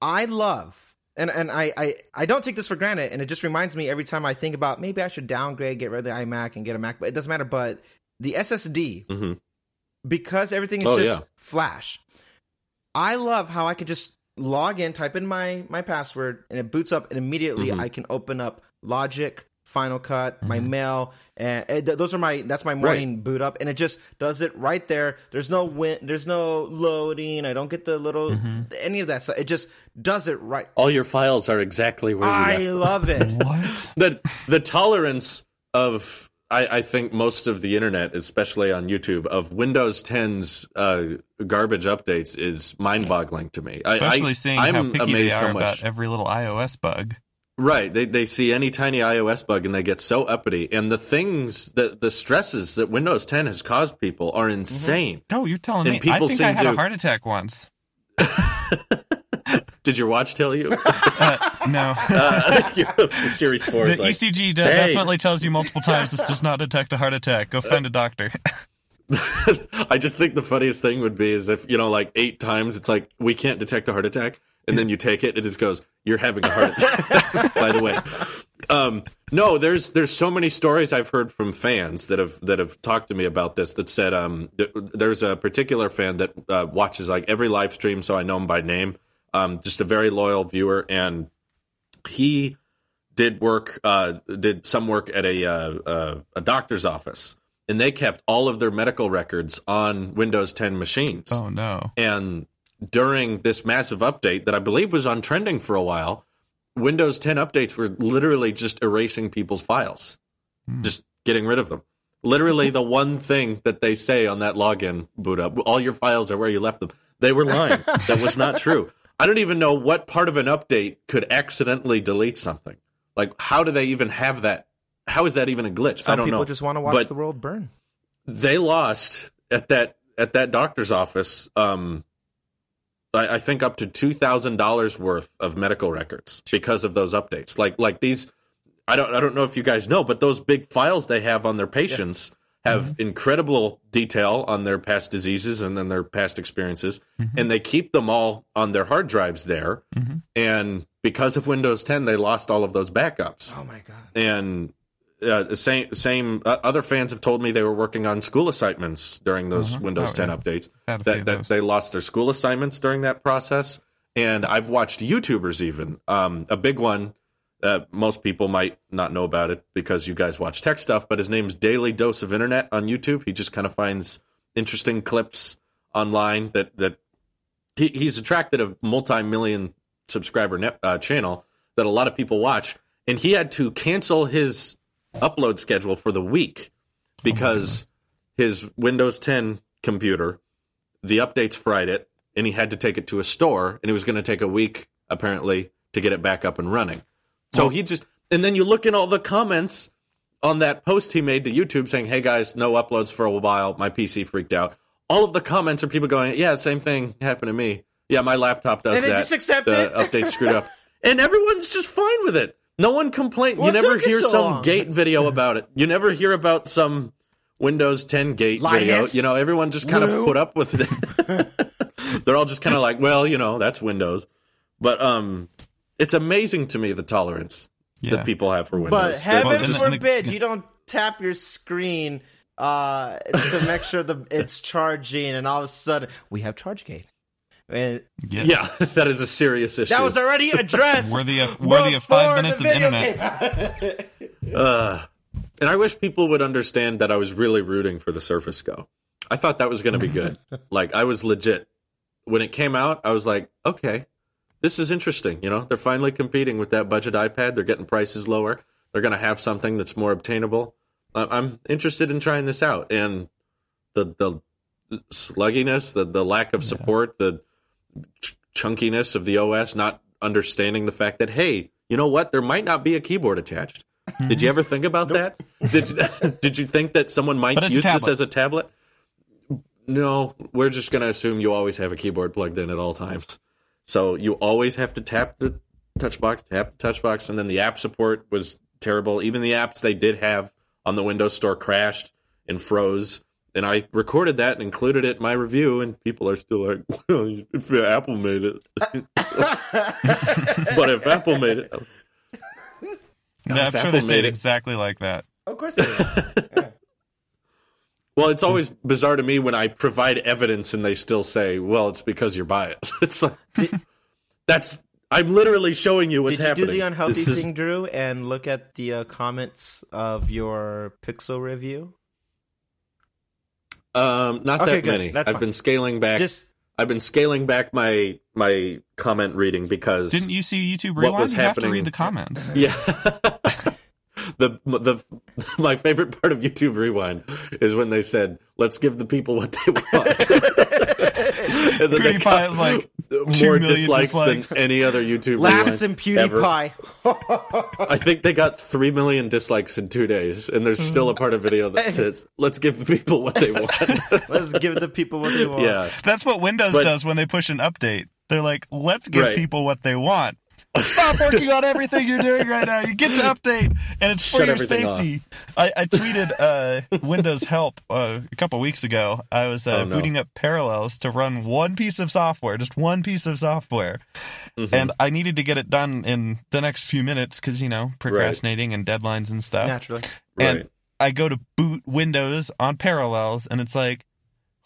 I love and and I, I I don't take this for granted. And it just reminds me every time I think about maybe I should downgrade, get rid of the iMac, and get a Mac. But it doesn't matter. But the SSD Mhm. because everything is Oh, just yeah. flash. I love how I could just log in, type in my my password, and it boots up, and immediately Mhm. I can open up Logic, Final Cut, my mail, and uh, th- those are my that's my morning boot up, and it just does it right there. There's no win, there's no loading. I don't get the little any of that stuff. It just does it right. All your files are exactly where I left. love it. What? the the tolerance of I, I think most of the internet, especially on YouTube, of Windows 10's uh, garbage updates is mind-boggling to me. Especially I, seeing I'm how picky they are how much. about every little iOS bug. Right, they they see any tiny iOS bug and they get so uppity, and the things the the stresses that Windows 10 has caused people are insane. Oh, you're telling And me? I people think I had a to- heart attack once. Did your watch tell you? Uh, no. Uh, series four The is like, ECG definitely tells you multiple times this does not detect a heart attack. Go find a doctor. I just think the funniest thing would be is if you know, like eight times, it's like we can't detect a heart attack, and then you take it, it just goes, "You're having a heart attack." By the way, um, no, there's there's so many stories I've heard from fans that have that have talked to me about this that said um, th- there's a particular fan that uh, watches like every live stream, so I know him by name. Um, just a very loyal viewer, and he did work uh, did some work at a uh, uh, a doctor's office, and they kept all of their medical records on Windows 10 machines. oh no. And during this massive update that I believe was on trending for a while, Windows 10 updates were literally just erasing people's files, just getting rid of them. Literally, the one thing that they say on that login boot up, all your files are where you left them. They were lying. that was not true. I don't even know what part of an update could accidentally delete something. Like, how do they even have that? How is that even a glitch? I Some don't people know. just want to watch But- the world burn. they lost at that at that doctor's office. Um, I, I think up to two thousand dollars worth of medical records because of those updates. Like like these, I don't I don't know if you guys know, but those big files they have on their patients have mm-hmm. incredible detail on their past diseases and then their past experiences, mm-hmm. and they keep them all on their hard drives there. Mm-hmm. And because of Windows 10, they lost all of those backups Oh my god. and uh, same same uh, other fans have told me they were working on school assignments during those Windows Oh, 10 yeah. updates. Had a few That, that those. they lost their school assignments during that process. And I've watched YouTubers even um, a big one. Uh, most people might not know about it because you guys watch tech stuff, but his name's Daily Dose of Internet on YouTube. He just kind of finds interesting clips online that that he, he's attracted a multi-million subscriber net, uh, channel that a lot of people watch, and he had to cancel his upload schedule for the week because his Windows 10 computer, the updates fried it, and he had to take it to a store, and it was going to take a week apparently to get it back up and running. So he just, and then you look in all the comments on that post he made to YouTube saying, "Hey guys, no uploads for a while. My PC freaked out." All of the comments are people going, "Yeah, same thing happened to me. Yeah, my laptop does And that. just accept the it." update screwed up." And everyone's just fine with it. No one complains. You never hear so some long? gate video about it. You never hear about some Windows 10 gate video. You know, everyone just kind of put up with it. They're all just kind of like, well, you know, that's Windows. But um, it's amazing to me the tolerance Yeah. that people have for Windows. But That- heaven Well, and the- and forbid you don't tap your screen uh, to make sure the it's charging, and all of a sudden we have ChargeGate. And Yeah. yeah, that is a serious issue. that was already addressed. Worthy of- worthy of five minutes of internet. Uh, and I wish people would understand that I was really rooting for the Surface Go. I thought that was going to be good. like I was legit when it came out. I was like, okay, this is interesting. You know, they're finally competing with that budget iPad. They're getting prices lower. They're going to have something that's more obtainable. I- I'm interested in trying this out. And the the slugginess, the the lack of support, the ch- chunkiness of the OS, not understanding the fact that hey, you know what, there might not be a keyboard attached. Mm-hmm. Did you ever think about that? Did you, did you think that someone might But it's a use this as a tablet? No, we're just going to assume you always have a keyboard plugged in at all times. So you always have to tap the touch box, tap the touch box, and then the app support was terrible. Even the apps they did have on the Windows Store crashed and froze. And I recorded that and included it in my review, and people are still like, "Well, if Apple made it, but if Apple made it, Yeah, I'm sure Apple they say made it it- exactly like that. Of course it is. Well, it's always bizarre to me when I provide evidence and they still say, "Well, it's because you're biased." It's like that's I'm literally showing you what's Did you happening. do the unhealthy This is- thing, Drew, and look at the uh, comments of your Pixel review? Um, not Okay, that good. many. That's I've fine. been scaling back. Just I've been scaling back my my comment reading because Didn't you see YouTube Rewind? What Rewind? was you have to happening- read the comments. Yeah. the the my favorite part of YouTube Rewind is when they said, "Let's give the people what they want." and then PewDiePie got is like, uh, more 2 million dislikes, dislikes. than any other YouTube laughs and. PewDiePie. I think they got three million dislikes in two days, and there's still a part of video that says, "Let's give the people what they want." Let's give the people what they want. yeah, That's what Windows But- does when they push an update. They're like, let's give Right. people what they want. Stop working on everything you're doing right now. You get to update, and it's for Shut your safety. I, I tweeted uh, Windows Help uh, a couple weeks ago. I was uh, Oh, no. booting up Parallels to run one piece of software, just one piece of software, Mhm. and I needed to get it done in the next few minutes because you know procrastinating and deadlines and stuff. Naturally. right. And I go to boot Windows on Parallels, and it's like,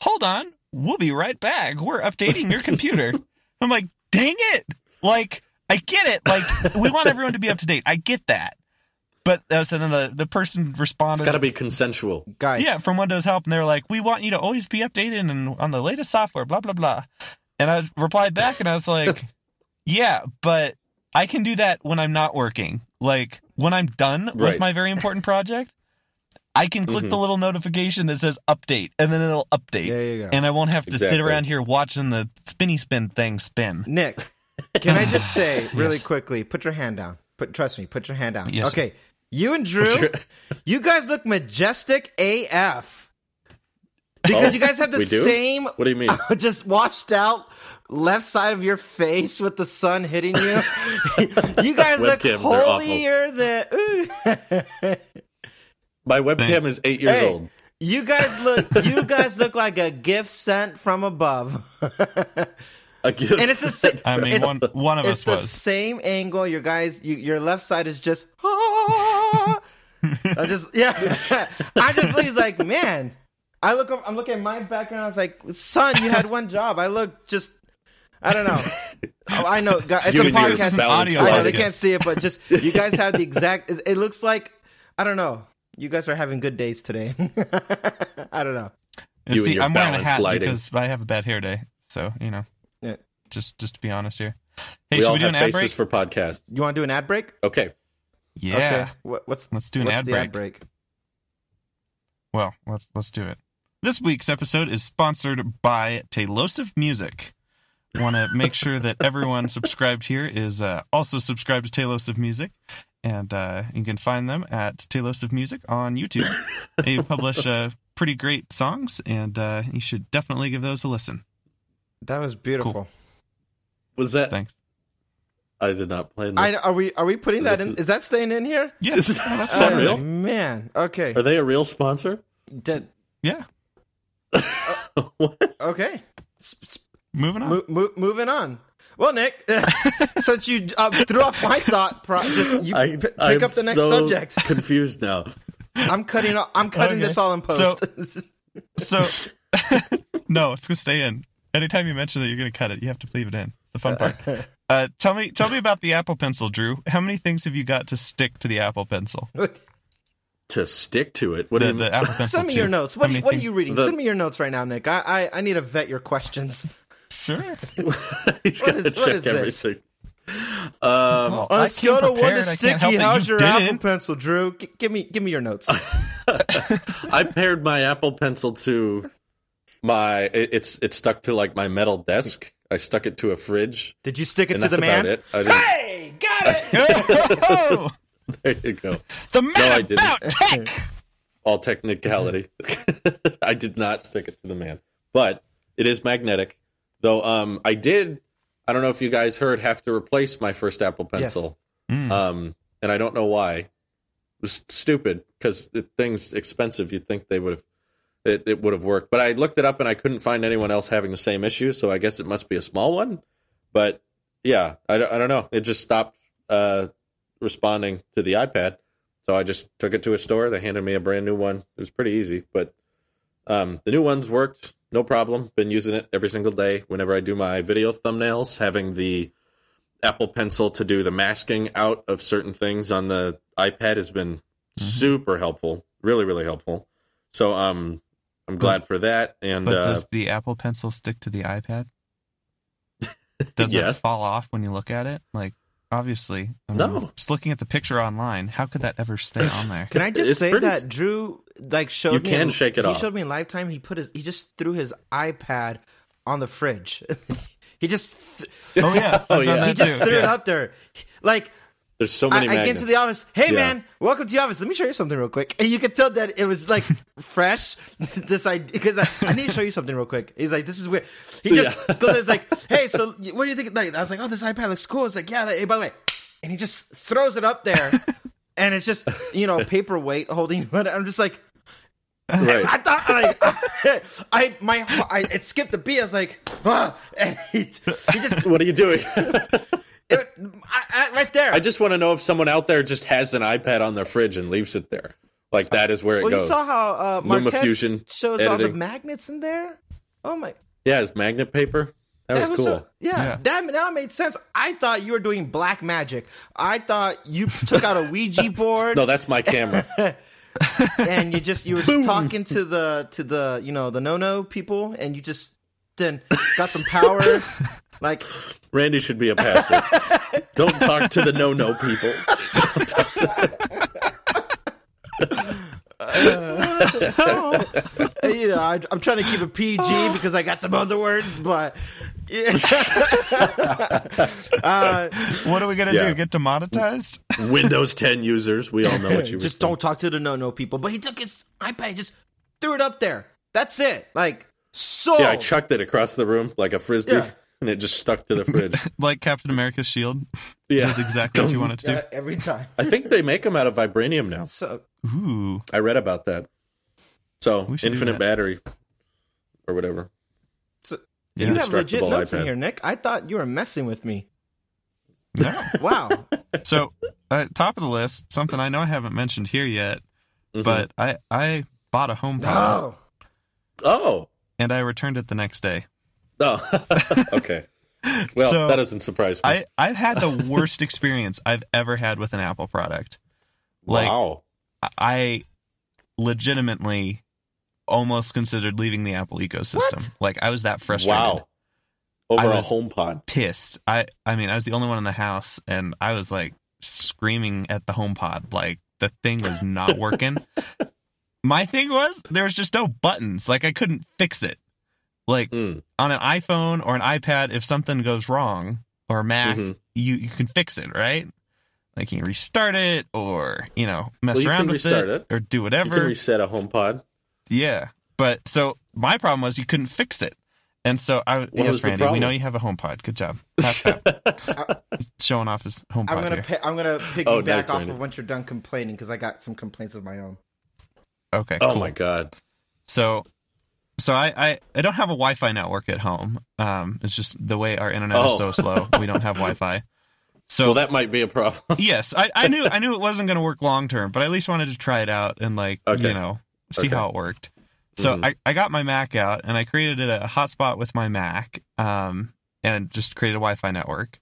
hold on, we'll be right back. We're updating your computer. I'm like, dang it! Like, I get it. Like, we want everyone to be up to date. I get that. But uh, so then the, the person it's responded, got to be consensual. Guys. yeah, from Windows Help, and they're like, we want you to always be updated and on the latest software, blah blah blah. And I replied back, and I was like, yeah, but I can do that when I'm not working. Like when I'm done with my very important project, I can click Mhm. the little notification that says update, and then it'll update, There you go. and I won't have to sit around here watching the spinny spin thing spin. Nick, can I just say really Yes. quickly? Put your hand down. Put trust me. Put your hand down. Yes, okay, you and Drew, you guys look majestic AF. Because Oh, you guys have the same, What do you mean? just washed out left side of your face with the sun hitting you. you guys look Webcams are awful. holier than. My webcam Thanks. is eight years Hey. old. You guys look. You guys look like a gift sent from above. A gift. And it's the same. I mean, one one of it's us the was. same angle. Your guys, you, your left side is just. Ah. I just yeah. I just look. He's like, man. I look. Over, I'm looking at my background. I was like, son, you had one job. I look just. I don't know. Oh, I know. guys, It's You a podcast. is audio I know out. they can't see it, but just you guys have the exact. It it looks like I don't know. You guys are having good days today. I don't know. And You and see, your I'm wearing a hat lighting. because I have a bad hair day. So you know, Yeah. Just just to be honest here. Hey, we should all we do have an ad faces break? for podcasts. You want to do an ad break? Okay. yeah. Okay. What, what's Let's do an what's ad the break. ad break? Well, let's let's do it. This week's episode is sponsored by Tailosive Music. Want to make sure that everyone subscribed here is uh, also subscribed to Tailosive Music, and uh, you can find them at Tailosive Music on YouTube. they publish uh, pretty great songs, and uh, you should definitely give those a listen. That was beautiful. Was that? Thanks. I did not plan this. I, are we are we putting that This in? is- Is that staying in here? Yes, Is, yeah, that's is that real? Man, okay. Are they a real sponsor? Did- Yeah, what? okay. S- s- moving on. mo- mo- moving on. Well, Nick, since you uh, threw off my thought, pro- just you I, p- pick I'm up the next so subject. confused now. I'm cutting. Off, I'm cutting Okay. this all in post. So, no, it's gonna stay in. Anytime you mention that you're gonna cut it, you have to leave it in. It's the fun part. Uh, tell me, tell me about the Apple Pencil, Drew. How many things have you got to stick to the Apple Pencil? To stick to it. What do The, you the? Apple Pencil. Send me 2. your notes. What, are you, what are you reading? The- Send me your notes right now, Nick. I, I, I need to vet your questions. Sure. He's What got to check is everything. Um, Well, On I a scale of one to. I can't help sticky, that how's you your Apple didn't. Pencil, Drew? G- give me, give me your notes. I paired my Apple Pencil to my. It, it's it's stuck to like my metal desk. I stuck it to a fridge, Did you stick it and to that's the about man? it. I didn't, Hey, got it. There you go. the No, I man didn't. tech. all technicality. I did not stick it to the man, but it is magnetic. Though um, I did. I don't know if you guys heard. Have to replace my first Apple Pencil. Mm. Um, and I don't know why. It was stupid because the thing's expensive. You'd think they would have. It, it would have worked, but I looked it up and I couldn't find anyone else having the same issue. So I guess it must be a small one. But yeah, I, don't- I don't know. It just stopped uh, responding to the iPad. So I just took it to a store. They handed me a brand new one. It was pretty easy, but um, the new ones worked no problem. Been using it every single day whenever I do my video thumbnails. Having the Apple Pencil to do the masking out of certain things on the iPad has been super helpful. Really, really helpful. So um, I'm glad for that. And But uh, does the Apple Pencil stick to the iPad? Does Yeah. it fall off when you look at it? Like, obviously, I mean, No. Just looking at the picture online, how could that ever stay on there? Can I just It's say pretty- that Drew like showed You me? can in- shake it he off. showed me in Lifetime. He put his he just threw his iPad on the fridge. he just th- Oh yeah, Oh, yeah. he just too. threw it Yeah. up there. Like There's so many. I get magnets. into the office. Hey Yeah. man, welcome to the office. Let me show you something real quick. And you could tell that it was like fresh. this idea because I, I need to show you something real quick. He's like, this is weird. He just Yeah. goes like, hey, so what do you think? Like, I was like, oh, this iPad looks cool. It's like, yeah. Hey, by the way, and he just throws it up there, and it's just you know paperweight holding. But I'm just like, Right. I thought like I my I it skipped the beat. I was like, ah, and he, he just what are you doing? It, I, I, right there. I just want to know if someone out there just has an iPad on their fridge and leaves it there. Like that is where it well, you saw how uh, Marquez LumaFusion shows all the magnets in there. Oh my. yeah, it's magnet paper. That, was, cool. so- yeah, Yeah. that now made sense. I thought you were doing black magic. I thought you took out a Ouija board no, that's my camera. and you just you were just talking to the to the you know the no no people, and you just then got some power. like Randy should be a pastor. Don't talk to the no no people. you know, I, I'm trying to keep it PG because I got some other words, but. Yeah. uh, What are we gonna Yeah. do? Get demonetized? Windows 10 users, we all know what you were just don't talk to the no no people. But he took his iPad, just threw it up there. That's it. Like so. Yeah, I chucked it across the room like a frisbee, Yeah. and it just stuck to the fridge. like Captain America's shield? Yeah, That's exactly what you wanted to Yeah, every time. I think they make them out of vibranium now. So. Ooh. I read about that. So We should do infinite that. battery or whatever. Yeah. you have legit Indestructible notes in here, Nick. I thought you were messing with me. No. Wow. So, uh, top of the list, something I know I haven't mentioned here yet, Mhm. but I I bought a HomePod oh. oh, and I returned it the next day. oh, okay. Well, So, that doesn't surprise me. I I've had the worst experience I've ever had with an Apple product. Like wow. I legitimately almost considered leaving the Apple ecosystem. Like I was that frustrated. Wow. Over I a HomePod. Pissed. I I mean, I was the only one in the house and I was like screaming at the HomePod like the thing was not working. My thing was there was just no buttons. Like I couldn't fix it. Like Mm. on an iPhone or an iPad, if something goes wrong or a Mac, Mhm. you you can fix it, right? Like you can restart it or you know mess Well, you around can with restart it, it. or do You whatever. can reset a HomePod. yeah, but so my problem was you couldn't fix it, and so I yes, was the Randy, we know you have a HomePod. Good job, Pat, Pat. showing off his HomePod I'm gonna here. pi- I'm gonna piggyback Oh, nice, off Randy. of once you're done complaining because I got some complaints of my own. Okay, Oh cool. my god. So, so I, I I don't have a Wi-Fi network at home. Um, it's just the way our internet is Oh. so slow. We don't have Wi-Fi. So Well, that might be a problem. yes, I, I knew I knew it wasn't going to work long term, but I at least wanted to try it out and like Okay. you know see Okay. how it worked. So Mhm. I, I got my Mac out and I created a hotspot with my Mac, um, and just created a Wi-Fi network.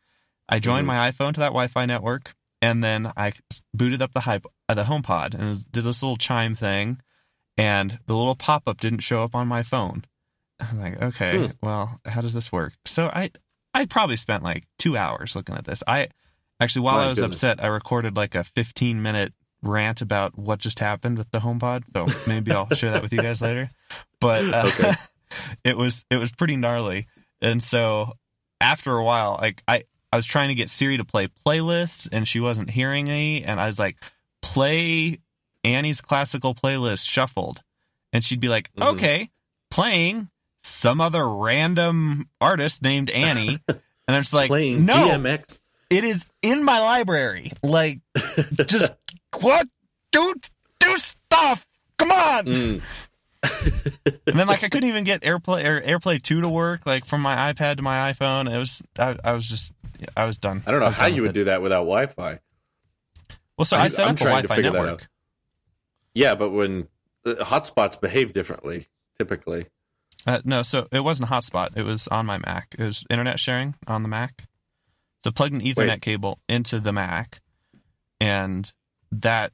I joined Mhm. my iPhone to that Wi-Fi network, and then I booted up the hype, uh, the HomePod, and it was, did this little chime thing, and the little pop-up didn't show up on my phone. I'm like, okay, Hmm. well, how does this work? So I I probably spent like two hours looking at this. I actually, while My I was goodness. upset, I recorded like a 15 minute rant about what just happened with the HomePod. So maybe I'll share that with you guys later. But uh, Okay. it was it was pretty gnarly. And so after a while, like I I was trying to get Siri to play playlists, and she wasn't hearing me. And I was like, play Annie's classical playlist shuffled, and she'd be like, Mhm. okay, playing some other random artist named Annie. And I'm just like, Playing no, DMX. it is in my library. Like, just what? Do do stuff. Come on. Mm. And then like I couldn't even get AirPlay or AirPlay two to work. Like from my iPad to my iPhone, it was I, I was just I was done. I don't know was how you would it. do that without Wi-Fi. Well, so I, I- set I'm up a trying to Wi-Fi figure that network. out. Yeah, but when uh, hotspots behave differently, typically. Uh, no, so it wasn't a hotspot. It was on my Mac. It was internet sharing on the Mac. So plugged an Ethernet Wait. cable into the Mac, and that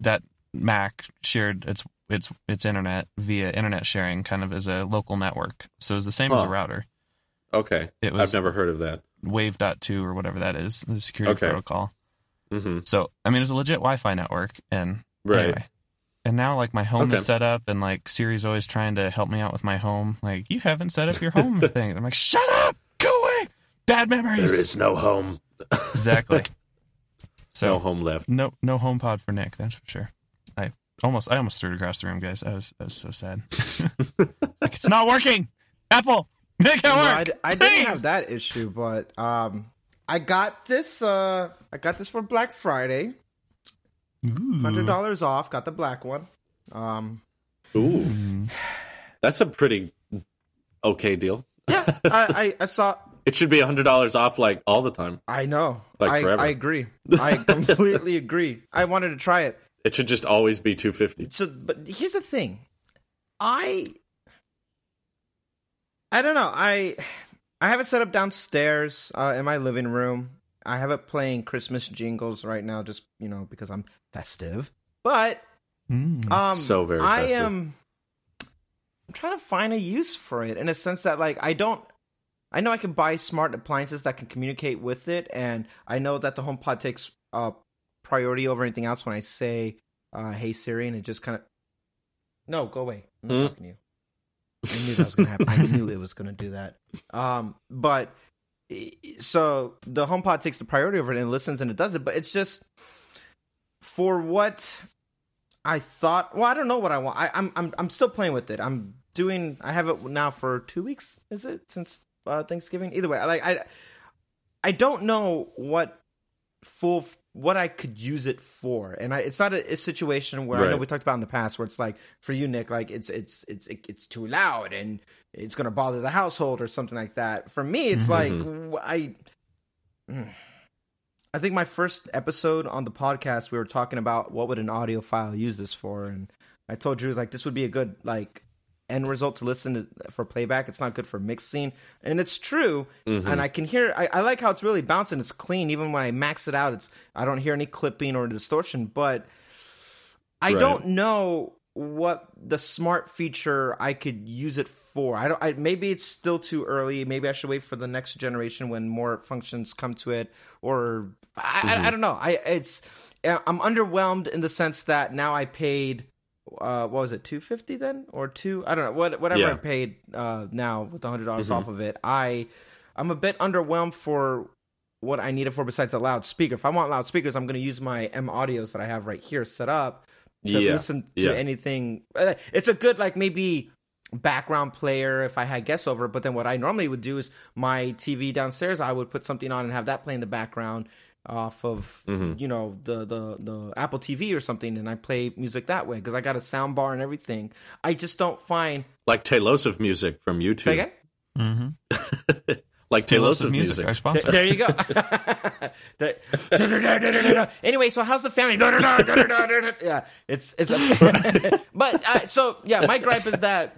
that Mac shared its its its internet via internet sharing, kind of as a local network. So it was the same as a router. Okay, It was I've never heard of that. Wave.2 or whatever that is, the security Okay. protocol. hmm So I mean, it was a legit Wi-Fi network, and Right. anyway. And now, like my home Okay. is set up, and like Siri's always trying to help me out with my home. Like, you haven't set up your home thing. I'm like, shut up, go away, bad memories. There is no home. exactly. So no home left. no no home pod for Nick, that's for sure. I almost I almost threw it across the room, guys. I was I was so sad. like it's not working. Apple, make it No, I, work. d- I Please! didn't have that issue, but um, I got this. Uh, I got this for Black Friday. Hundred dollars off. Got the black one. Um, Ooh, that's a pretty okay deal. yeah, I, I, I saw. It should be hundred dollars off like all the time. I know. Like I, forever. I agree. I completely agree. I wanted to try it. It should just always be two fifty. So, but here's the thing. I. I don't know. I I have it set up downstairs uh, in my living room. I have it playing Christmas jingles right now, just you know because I'm festive. But Mm. um, So very I festive. am. I'm trying to find a use for it in a sense that like I don't. I know I can buy smart appliances that can communicate with it, and I know that the HomePod takes uh, priority over anything else when I say uh, "Hey Siri," and it just kind of. No, go away. I'm not Hmm? talking to you. I knew that was gonna happen. I knew it was gonna do that. Um, but so the HomePod takes the priority over it and listens and it does it. But it's just for what I thought. Well, I don't know what I want. I, I'm I'm I'm still playing with it. I'm doing. I have it now for two weeks. Is it since uh, Thanksgiving? Either way, I like I I don't know what full what I could use it for, and I, it's not a, a situation where I know we talked about in the past where it's like for you, Nick, like it's it's it's it's too loud and it's gonna bother the household or something like that. For me, it's like w- I. Mm. I think my first episode on the podcast, we were talking about what would an audiophile use this for, and I told Drew like this would be a good like end result to listen to, for playback. It's not good for mixing, and it's true. Mm-hmm. And I can hear. I, I like how it's really bouncing. It's clean. Even when I max it out, it's I don't hear any clipping or distortion. But I Right. don't know what the smart feature I could use it for. I don't. I, maybe it's still too early. Maybe I should wait for the next generation when more functions come to it. Or I, I, I mm-hmm. don't know. I it's I'm underwhelmed in the sense that now I paid. Uh, what was it? Two fifty then, or two? I don't know. What whatever Yeah. I paid uh, now with the hundred dollars off of it. I I'm a bit underwhelmed for what I need it for besides a loudspeaker. If I want loudspeakers, I'm going to use my M audios that I have right here set up to Yeah, listen to yeah. anything. Uh, It's a good like maybe background player if I had guests over. But then what I normally would do is my TV downstairs, I would put something on and have that play in the background off of Mm-hmm. you know the the the Apple TV or something, and I play music that way because I got a sound bar and everything. I just don't find. Like Tailosive music from Say YouTube. again? Mm-hmm. like Tailosive Tailosive music. our There, there you go. Anyway, so how's the family? yeah, it's it's. A, but uh, so yeah, my gripe is that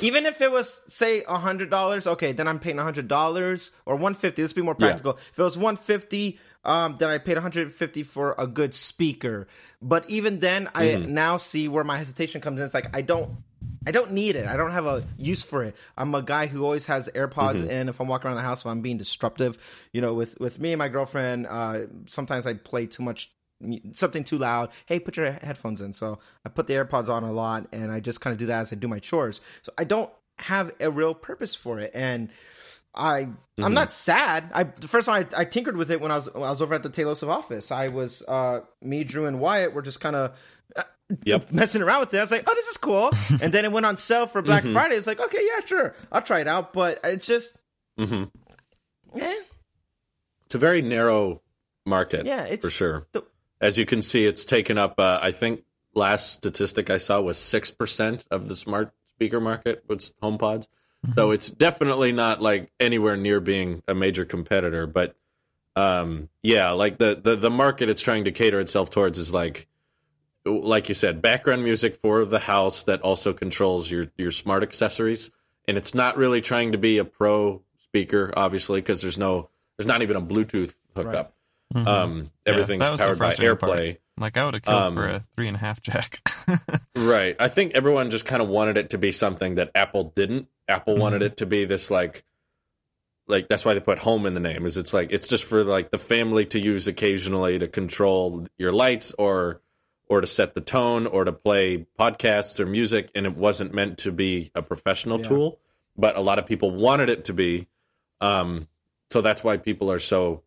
even if it was say a hundred dollars, okay, then I'm paying a hundred dollars or one fifty. Let's be more practical. If it was one fifty, um, then I paid one hundred fifty for a good speaker. But even then, I now see where my hesitation comes in. It's like I don't. I don't need it. I don't have a use for it. I'm a guy who always has AirPods in. If I'm walking around the house, if I'm being disruptive, you know, with with me and my girlfriend, uh, sometimes I play too much, mu- something too loud. Hey, put your headphones in. So I put the AirPods on a lot, and I just kind of do that as I do my chores. So I don't have a real purpose for it, and I I'm not sad. I the first time I, I tinkered with it when I was when I was over at the Tailosive office. I was uh me, Drew, and Wyatt were just kind of Yep. messing around with it. I was like, oh, this is cool. and then it went on sale for Black Friday. It's like, okay, yeah, sure, I'll try it out. But it's just, mm-hmm. eh, It's a very narrow market. yeah, it's for sure. the- As you can see, it's taken up. Uh, I think last statistic I saw was six percent of the smart speaker market was HomePods. So it's definitely not like anywhere near being a major competitor. But um, yeah, like the, the the market it's trying to cater itself towards is like, like you said, background music for the house that also controls your your smart accessories. And it's not really trying to be a pro speaker, obviously, because there's no there's not even a Bluetooth hookup. Mhm. Um, everything's that was the powered by frustrating part. AirPlay. Like I would have killed Um, for a three and a half jack. Right. I think everyone just kind of wanted it to be something that Apple didn't. Apple wanted Mhm. it to be this like like that's why they put home in the name is it's like it's just for like the family to use occasionally to control your lights or or to set the tone or to play podcasts or music and it wasn't meant to be a professional Yeah. tool but a lot of people wanted it to be um so that's why people are so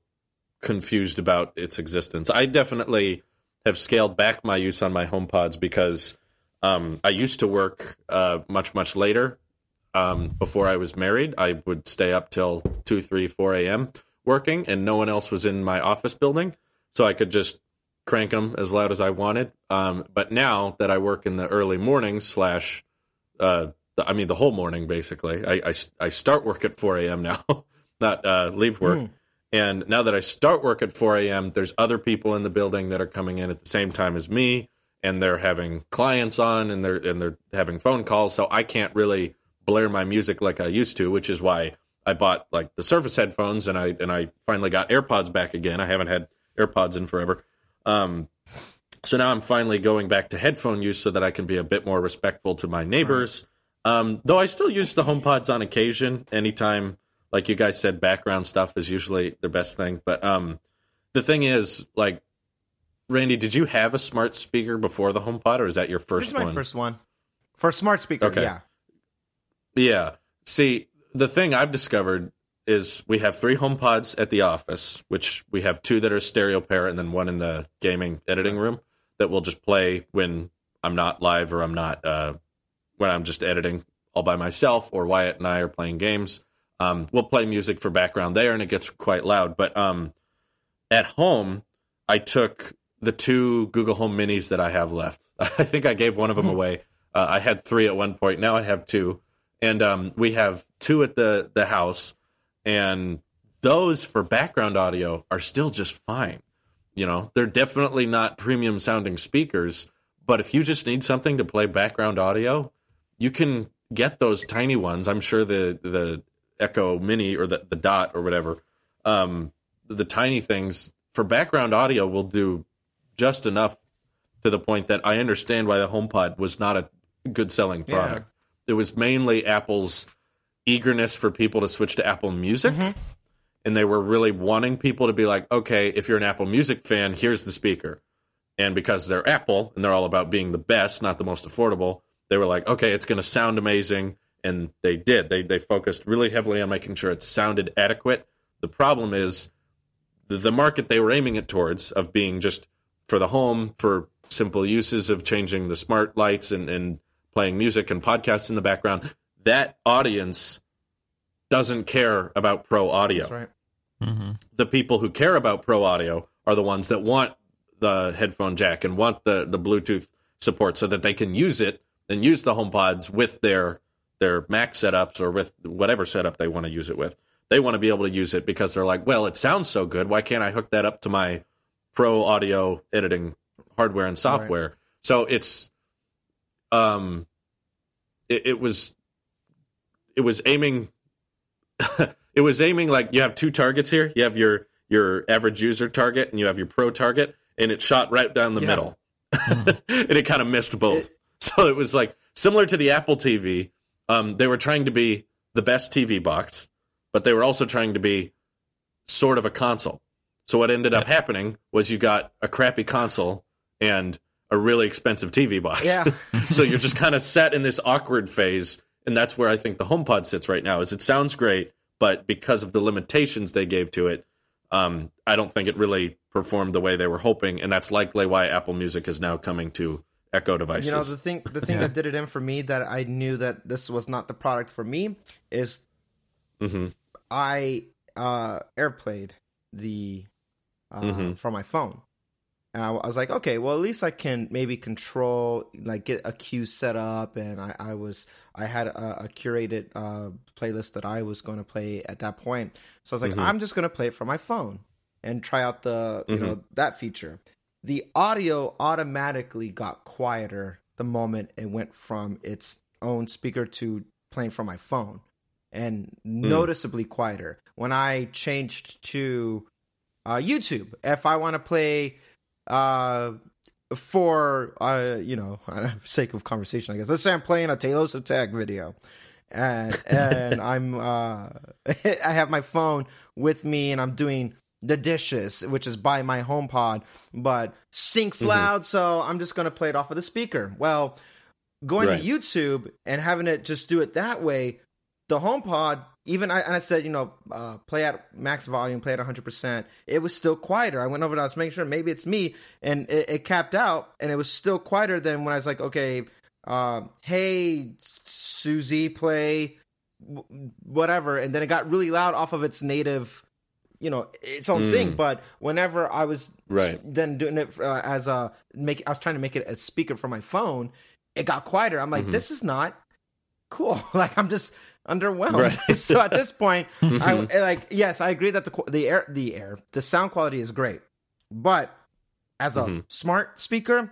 confused about its existence. I definitely have scaled back my use on my HomePods because um, I used to work uh, much much later. Um, before I was married, I would stay up till two, three, four a.m. working, and no one else was in my office building, so I could just crank them as loud as I wanted. Um, but now that I work in the early mornings slash, uh, I mean the whole morning basically. I, I, I start work at four a.m. now, not uh, leave work. Mm. And now that I start work at 4 a.m., there's other people in the building that are coming in at the same time as me, and they're having clients on, and they're and they're having phone calls. So I can't really blare my music like I used to, which is why I bought like the Surface headphones, and I and I finally got AirPods back again. I haven't had AirPods in forever. Um, so now I'm finally going back to headphone use so that I can be a bit more respectful to my neighbors. Um, though I still use the HomePods on occasion, anytime like you guys said, background stuff is usually the best thing. But um, the thing is, like, Randy, did you have a smart speaker before the HomePod, or is that your first this is my one? first one. For a smart speaker, okay. yeah. Yeah. See, the thing I've discovered is we have three HomePods at the office, which we have two that are stereo pair, and then one in the gaming editing room that will just play when I'm not live or I'm not uh, when I'm just editing all by myself, or Wyatt and I are playing games. Um, we'll play music for background there, and it gets quite loud. But um, at home, I took the two Google Home Minis that I have left. I think I gave one of them mm-hmm. away. Uh, I had three at one point. Now I have two, and um, we have two at the the house, and those for background audio are still just fine. You know, they're definitely not premium sounding speakers, but if you just need something to play background audio, you can get those tiny ones. I'm sure the the Echo Mini or the, the Dot or whatever, um, the tiny things for background audio will do just enough to the point that I understand why the HomePod was not a good selling product. Yeah. It was mainly Apple's eagerness for people to switch to Apple Music. Mm-hmm. And they were really wanting people to be like, okay, if you're an Apple Music fan, here's the speaker. And because they're Apple and they're all about being the best, not the most affordable, they were like, okay, it's going to sound amazing and they did. They they focused really heavily on making sure it sounded adequate. The problem is the, the market they were aiming it towards of being just for the home for simple uses of changing the smart lights and, and playing music and podcasts in the background. That audience doesn't care about pro audio. That's right. Mm-hmm. The people who care about pro audio are the ones that want the headphone jack and want the, the Bluetooth support so that they can use it and use the HomePods with their their Mac setups or with whatever setup they want to use it with. They want to be able to use it because they're like, well, it sounds so good. Why can't I hook that up to my pro audio editing hardware and software? Right. So it's, um, it, it was, it was aiming, it was aiming like you have two targets here. You have your your average user target and you have your pro target, and it shot right down the yeah. middle, and it kind of missed both. It, so it was like similar to the Apple TV, um, they were trying to be the best TV box, but they were also trying to be sort of a console. So what ended up happening was you got a crappy console and a really expensive TV box. Yeah. so you're just kind of set in this awkward phase, and that's where I think the HomePod sits right now. Is it sounds great, but because of the limitations they gave to it, um, I don't think it really performed the way they were hoping, and that's likely why Apple Music is now coming to Echo devices. You know, the thing the thing yeah. that did it in for me that I knew that this was not the product for me is mm-hmm. I uh airplayed the uh mm-hmm. from my phone. And I, I, was like, okay, well, at least I can maybe control, like, get a queue set up, and I, I was, I had a, a curated uh, playlist that I was going to play at that point. So I was like, mm-hmm. I'm just going to play it from my phone and try out the, you mm-hmm. know, that feature the audio automatically got quieter the moment it went from its own speaker to playing from my phone and mm. noticeably quieter. When I changed to uh, YouTube, if I want to play uh, for, uh, you know, sake of conversation, I guess, let's say I'm playing a Tailosive Tech video. And and I'm uh I have my phone with me and I'm doing the dishes, which is by my HomePod, but sinks mm-hmm. loud, so I'm just gonna play it off of the speaker. Well, going right. to YouTube and having it just do it that way the HomePod, even I, and I said, you know, uh, play at max volume, play at 100%. It was still quieter. I went over to I was making sure maybe it's me, and it, it capped out, and it was still quieter than when I was like, okay, uh, hey, Susie, play w- whatever. And then it got really loud off of its native, you know, its own thing. Mm. But whenever I was Right. then doing it uh, as a make, I was trying to make it a speaker for my phone. It got quieter. I'm like, mm-hmm. this is not cool. like I'm just underwhelmed. Right. so at this point, mm-hmm. I like yes, I agree that the the air the air the sound quality is great, but as a mm-hmm. smart speaker,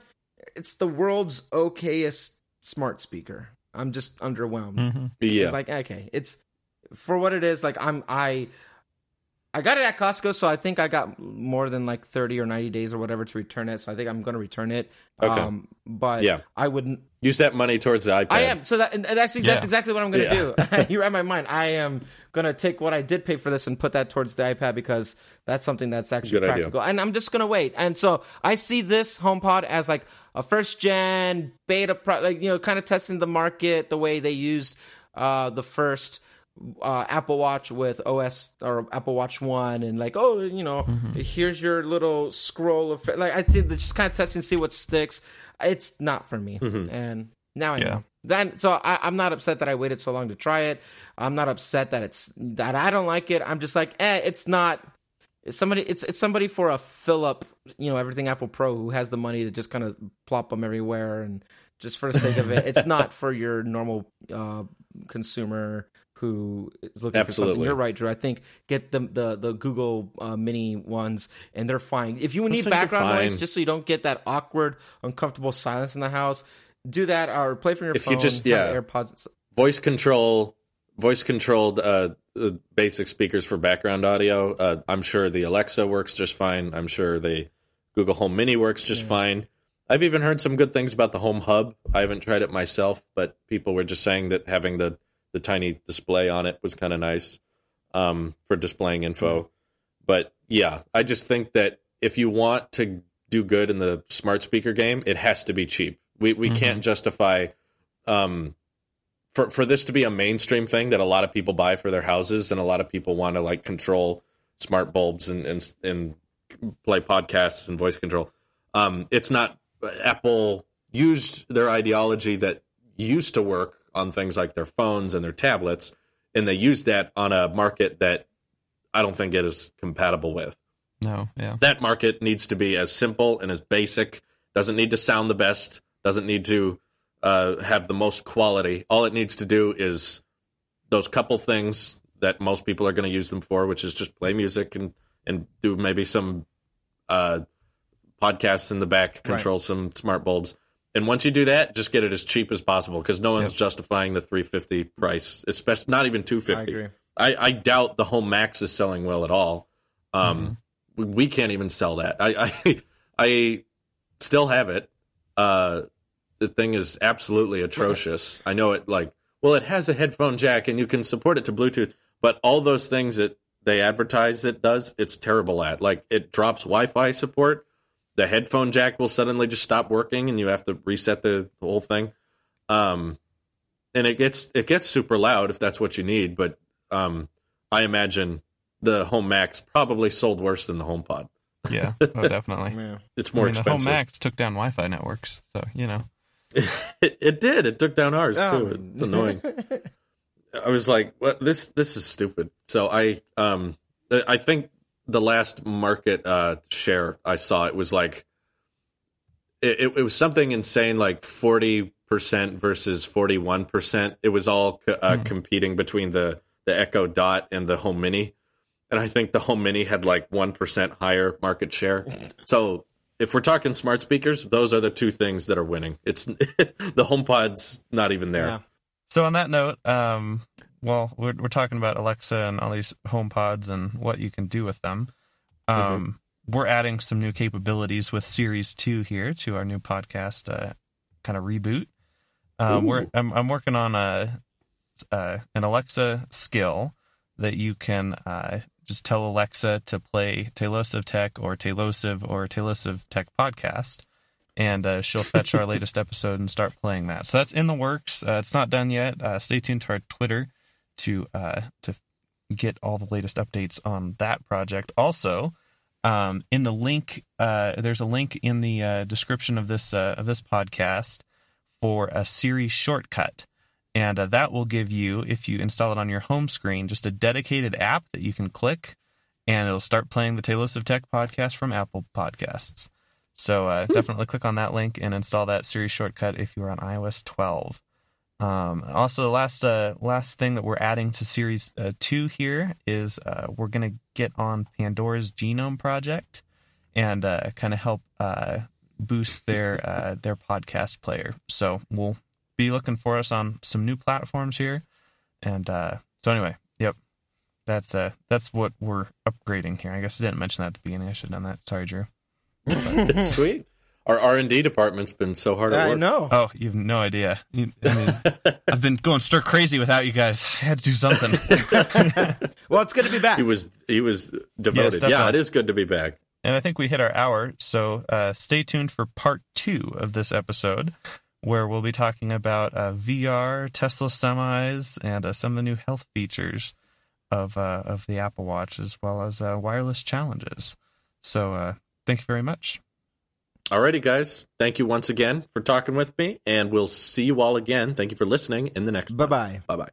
it's the world's okayest smart speaker. I'm just underwhelmed. Yeah. It's like okay, it's for what it is. Like I'm I. I got it at Costco, so I think I got more than like thirty or ninety days or whatever to return it. So I think I'm going to return it. Okay. Um, but Yeah. I wouldn't. Use that money towards the iPad. I am. So that and and actually, that's exactly what I'm going to Yeah. do. You're read my mind. I am going to take what I did pay for this and put that towards the iPad because that's something that's actually Good idea. practical. And I'm just going to wait. And so I see this HomePod as like a first gen beta, pro- like you know, kind of testing the market the way they used uh, the first. Uh, Apple Watch with OS or Apple Watch One, and like, oh, you know, here's your little scroll of like I did just kind of testing, see what sticks. It's not for me, and now I Yeah. know. Then so I, I'm not upset that I waited so long to try it. I'm not upset that it's that I don't like it. I'm just like, eh, it's not. It's somebody. It's it's somebody for a fill up. You know, everything Apple Pro who has the money to just kind of plop them everywhere and just for the sake of it. It's not for your normal uh, consumer who is looking for something. You're right, Drew. I think get the the the Google uh, Mini ones, and they're fine. If you need background noise, just so you don't get that awkward, uncomfortable silence in the house, do that or play from your If you phone. just- yeah. AirPods. voice control voice controlled uh, uh, basic speakers for background audio uh, i'm sure the alexa works just fine i'm sure the google home mini works just fine i've even heard some good things about the home hub i haven't tried it myself but people were just saying that having the the tiny display on it was kind of nice um, for displaying info. But yeah i just think that if you want to do good in the smart speaker game it has to be cheap. We we can't justify um, for for this to be a mainstream thing that a lot of people buy for their houses and a lot of people want to like control smart bulbs and and and play podcasts and voice control. Um, it's not Apple used their ideology that used to work on things like their phones and their tablets, and they use that on a market that I don't think it is compatible with. No, yeah. That market needs to be as simple and as basic. Doesn't need to sound the best. Doesn't need to uh, have the most quality. All it needs to do is those couple things that most people are going to use them for, which is just play music and and do maybe some uh, podcasts in the back, control some smart bulbs. And once you do that, just get it as cheap as possible because no one's justifying the 350 price, especially not even 250. I agree. I, I doubt the Home Max is selling well at all. Um, we, we can't even sell that. I, I I still have it. Uh, the thing is absolutely atrocious. I know it like well, it has a headphone jack and you can support it to Bluetooth, but all those things that they advertise it does, it's terrible at. Like it drops Wi-Fi support. The headphone jack will suddenly just stop working, and you have to reset the whole thing. Um, and it gets it gets super loud if that's what you need. But um, I imagine the Home Max probably sold worse than the Home Pod. Yeah, oh, definitely. Yeah. It's more I mean, the Home expensive. Max took down Wi-Fi networks, so you know. It, it did. It took down ours Oh. too. It's annoying. I was like, "What? This this is stupid." So I um I think the last market uh share I saw it was like it, it, it was something insane like 40% versus 41%. It was all uh, competing between the the Echo Dot and the Home Mini. And I think the Home Mini had like 1% higher market share. So if we're talking smart speakers, those are the two things that are winning. It's the HomePod's not even there. Yeah. So on that note, um, well, we're we're talking about Alexa and all these home pods and what you can do with them. Um, We're adding some new capabilities with Series Two here to our new podcast, uh, kind of reboot. Um, we're I'm, I'm working on a, uh an Alexa skill that you can uh, just tell Alexa to play Tailosive Tech or Tailosive or Tailosive Tech podcast, and uh, she'll fetch our latest episode and start playing that. So that's in the works. Uh, it's not done yet. Uh, stay tuned to our Twitter to uh, to get all the latest updates on that project. Also, um, in the link, uh, there's a link in the uh, description of this uh, of this podcast for a Siri shortcut, and uh, that will give you, if you install it on your home screen, just a dedicated app that you can click, and it'll start playing the Tailosive Tech podcast from Apple Podcasts. So uh, definitely click on that link and install that Siri shortcut if you're on iOS 12. Um, also, the last uh, last thing that we're adding to Series uh, Two here is uh, we're going to get on Pandora's Genome Project and uh, kind of help uh, boost their uh, their podcast player. So we'll be looking for us on some new platforms here. And uh, so anyway, yep, that's uh, that's what we're upgrading here. I guess I didn't mention that at the beginning. I should have done that. Sorry, Drew. it's sweet. Our R and D department's been so hard at I work. know. Oh, you have no idea. You, I mean, I've been going stir crazy without you guys. I had to do something. Well, it's good to be back. He was he was devoted. step Yeah, it is good to be back. And I think we hit our hour, so uh, stay tuned for part two of this episode, where we'll be talking about uh, VR, Tesla semis, and uh, some of the new health features of uh, of the Apple Watch, as well as uh, wireless challenges. So, uh, thank you very much. Alrighty, guys. Thank you once again for talking with me, and we'll see you all again. Thank you for listening in the next. Bye bye. Bye bye.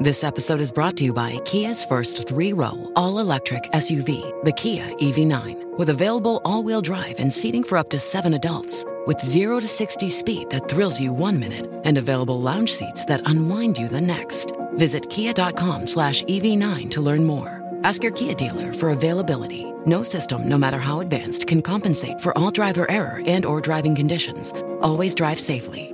This episode is brought to you by Kia's first three row, all electric SUV, the Kia EV9, with available all wheel drive and seating for up to seven adults. With 0 to 60 speed that thrills you one minute and available lounge seats that unwind you the next. Visit kia.com slash EV9 to learn more. Ask your Kia dealer for availability. No system, no matter how advanced, can compensate for all driver error and or driving conditions. Always drive safely.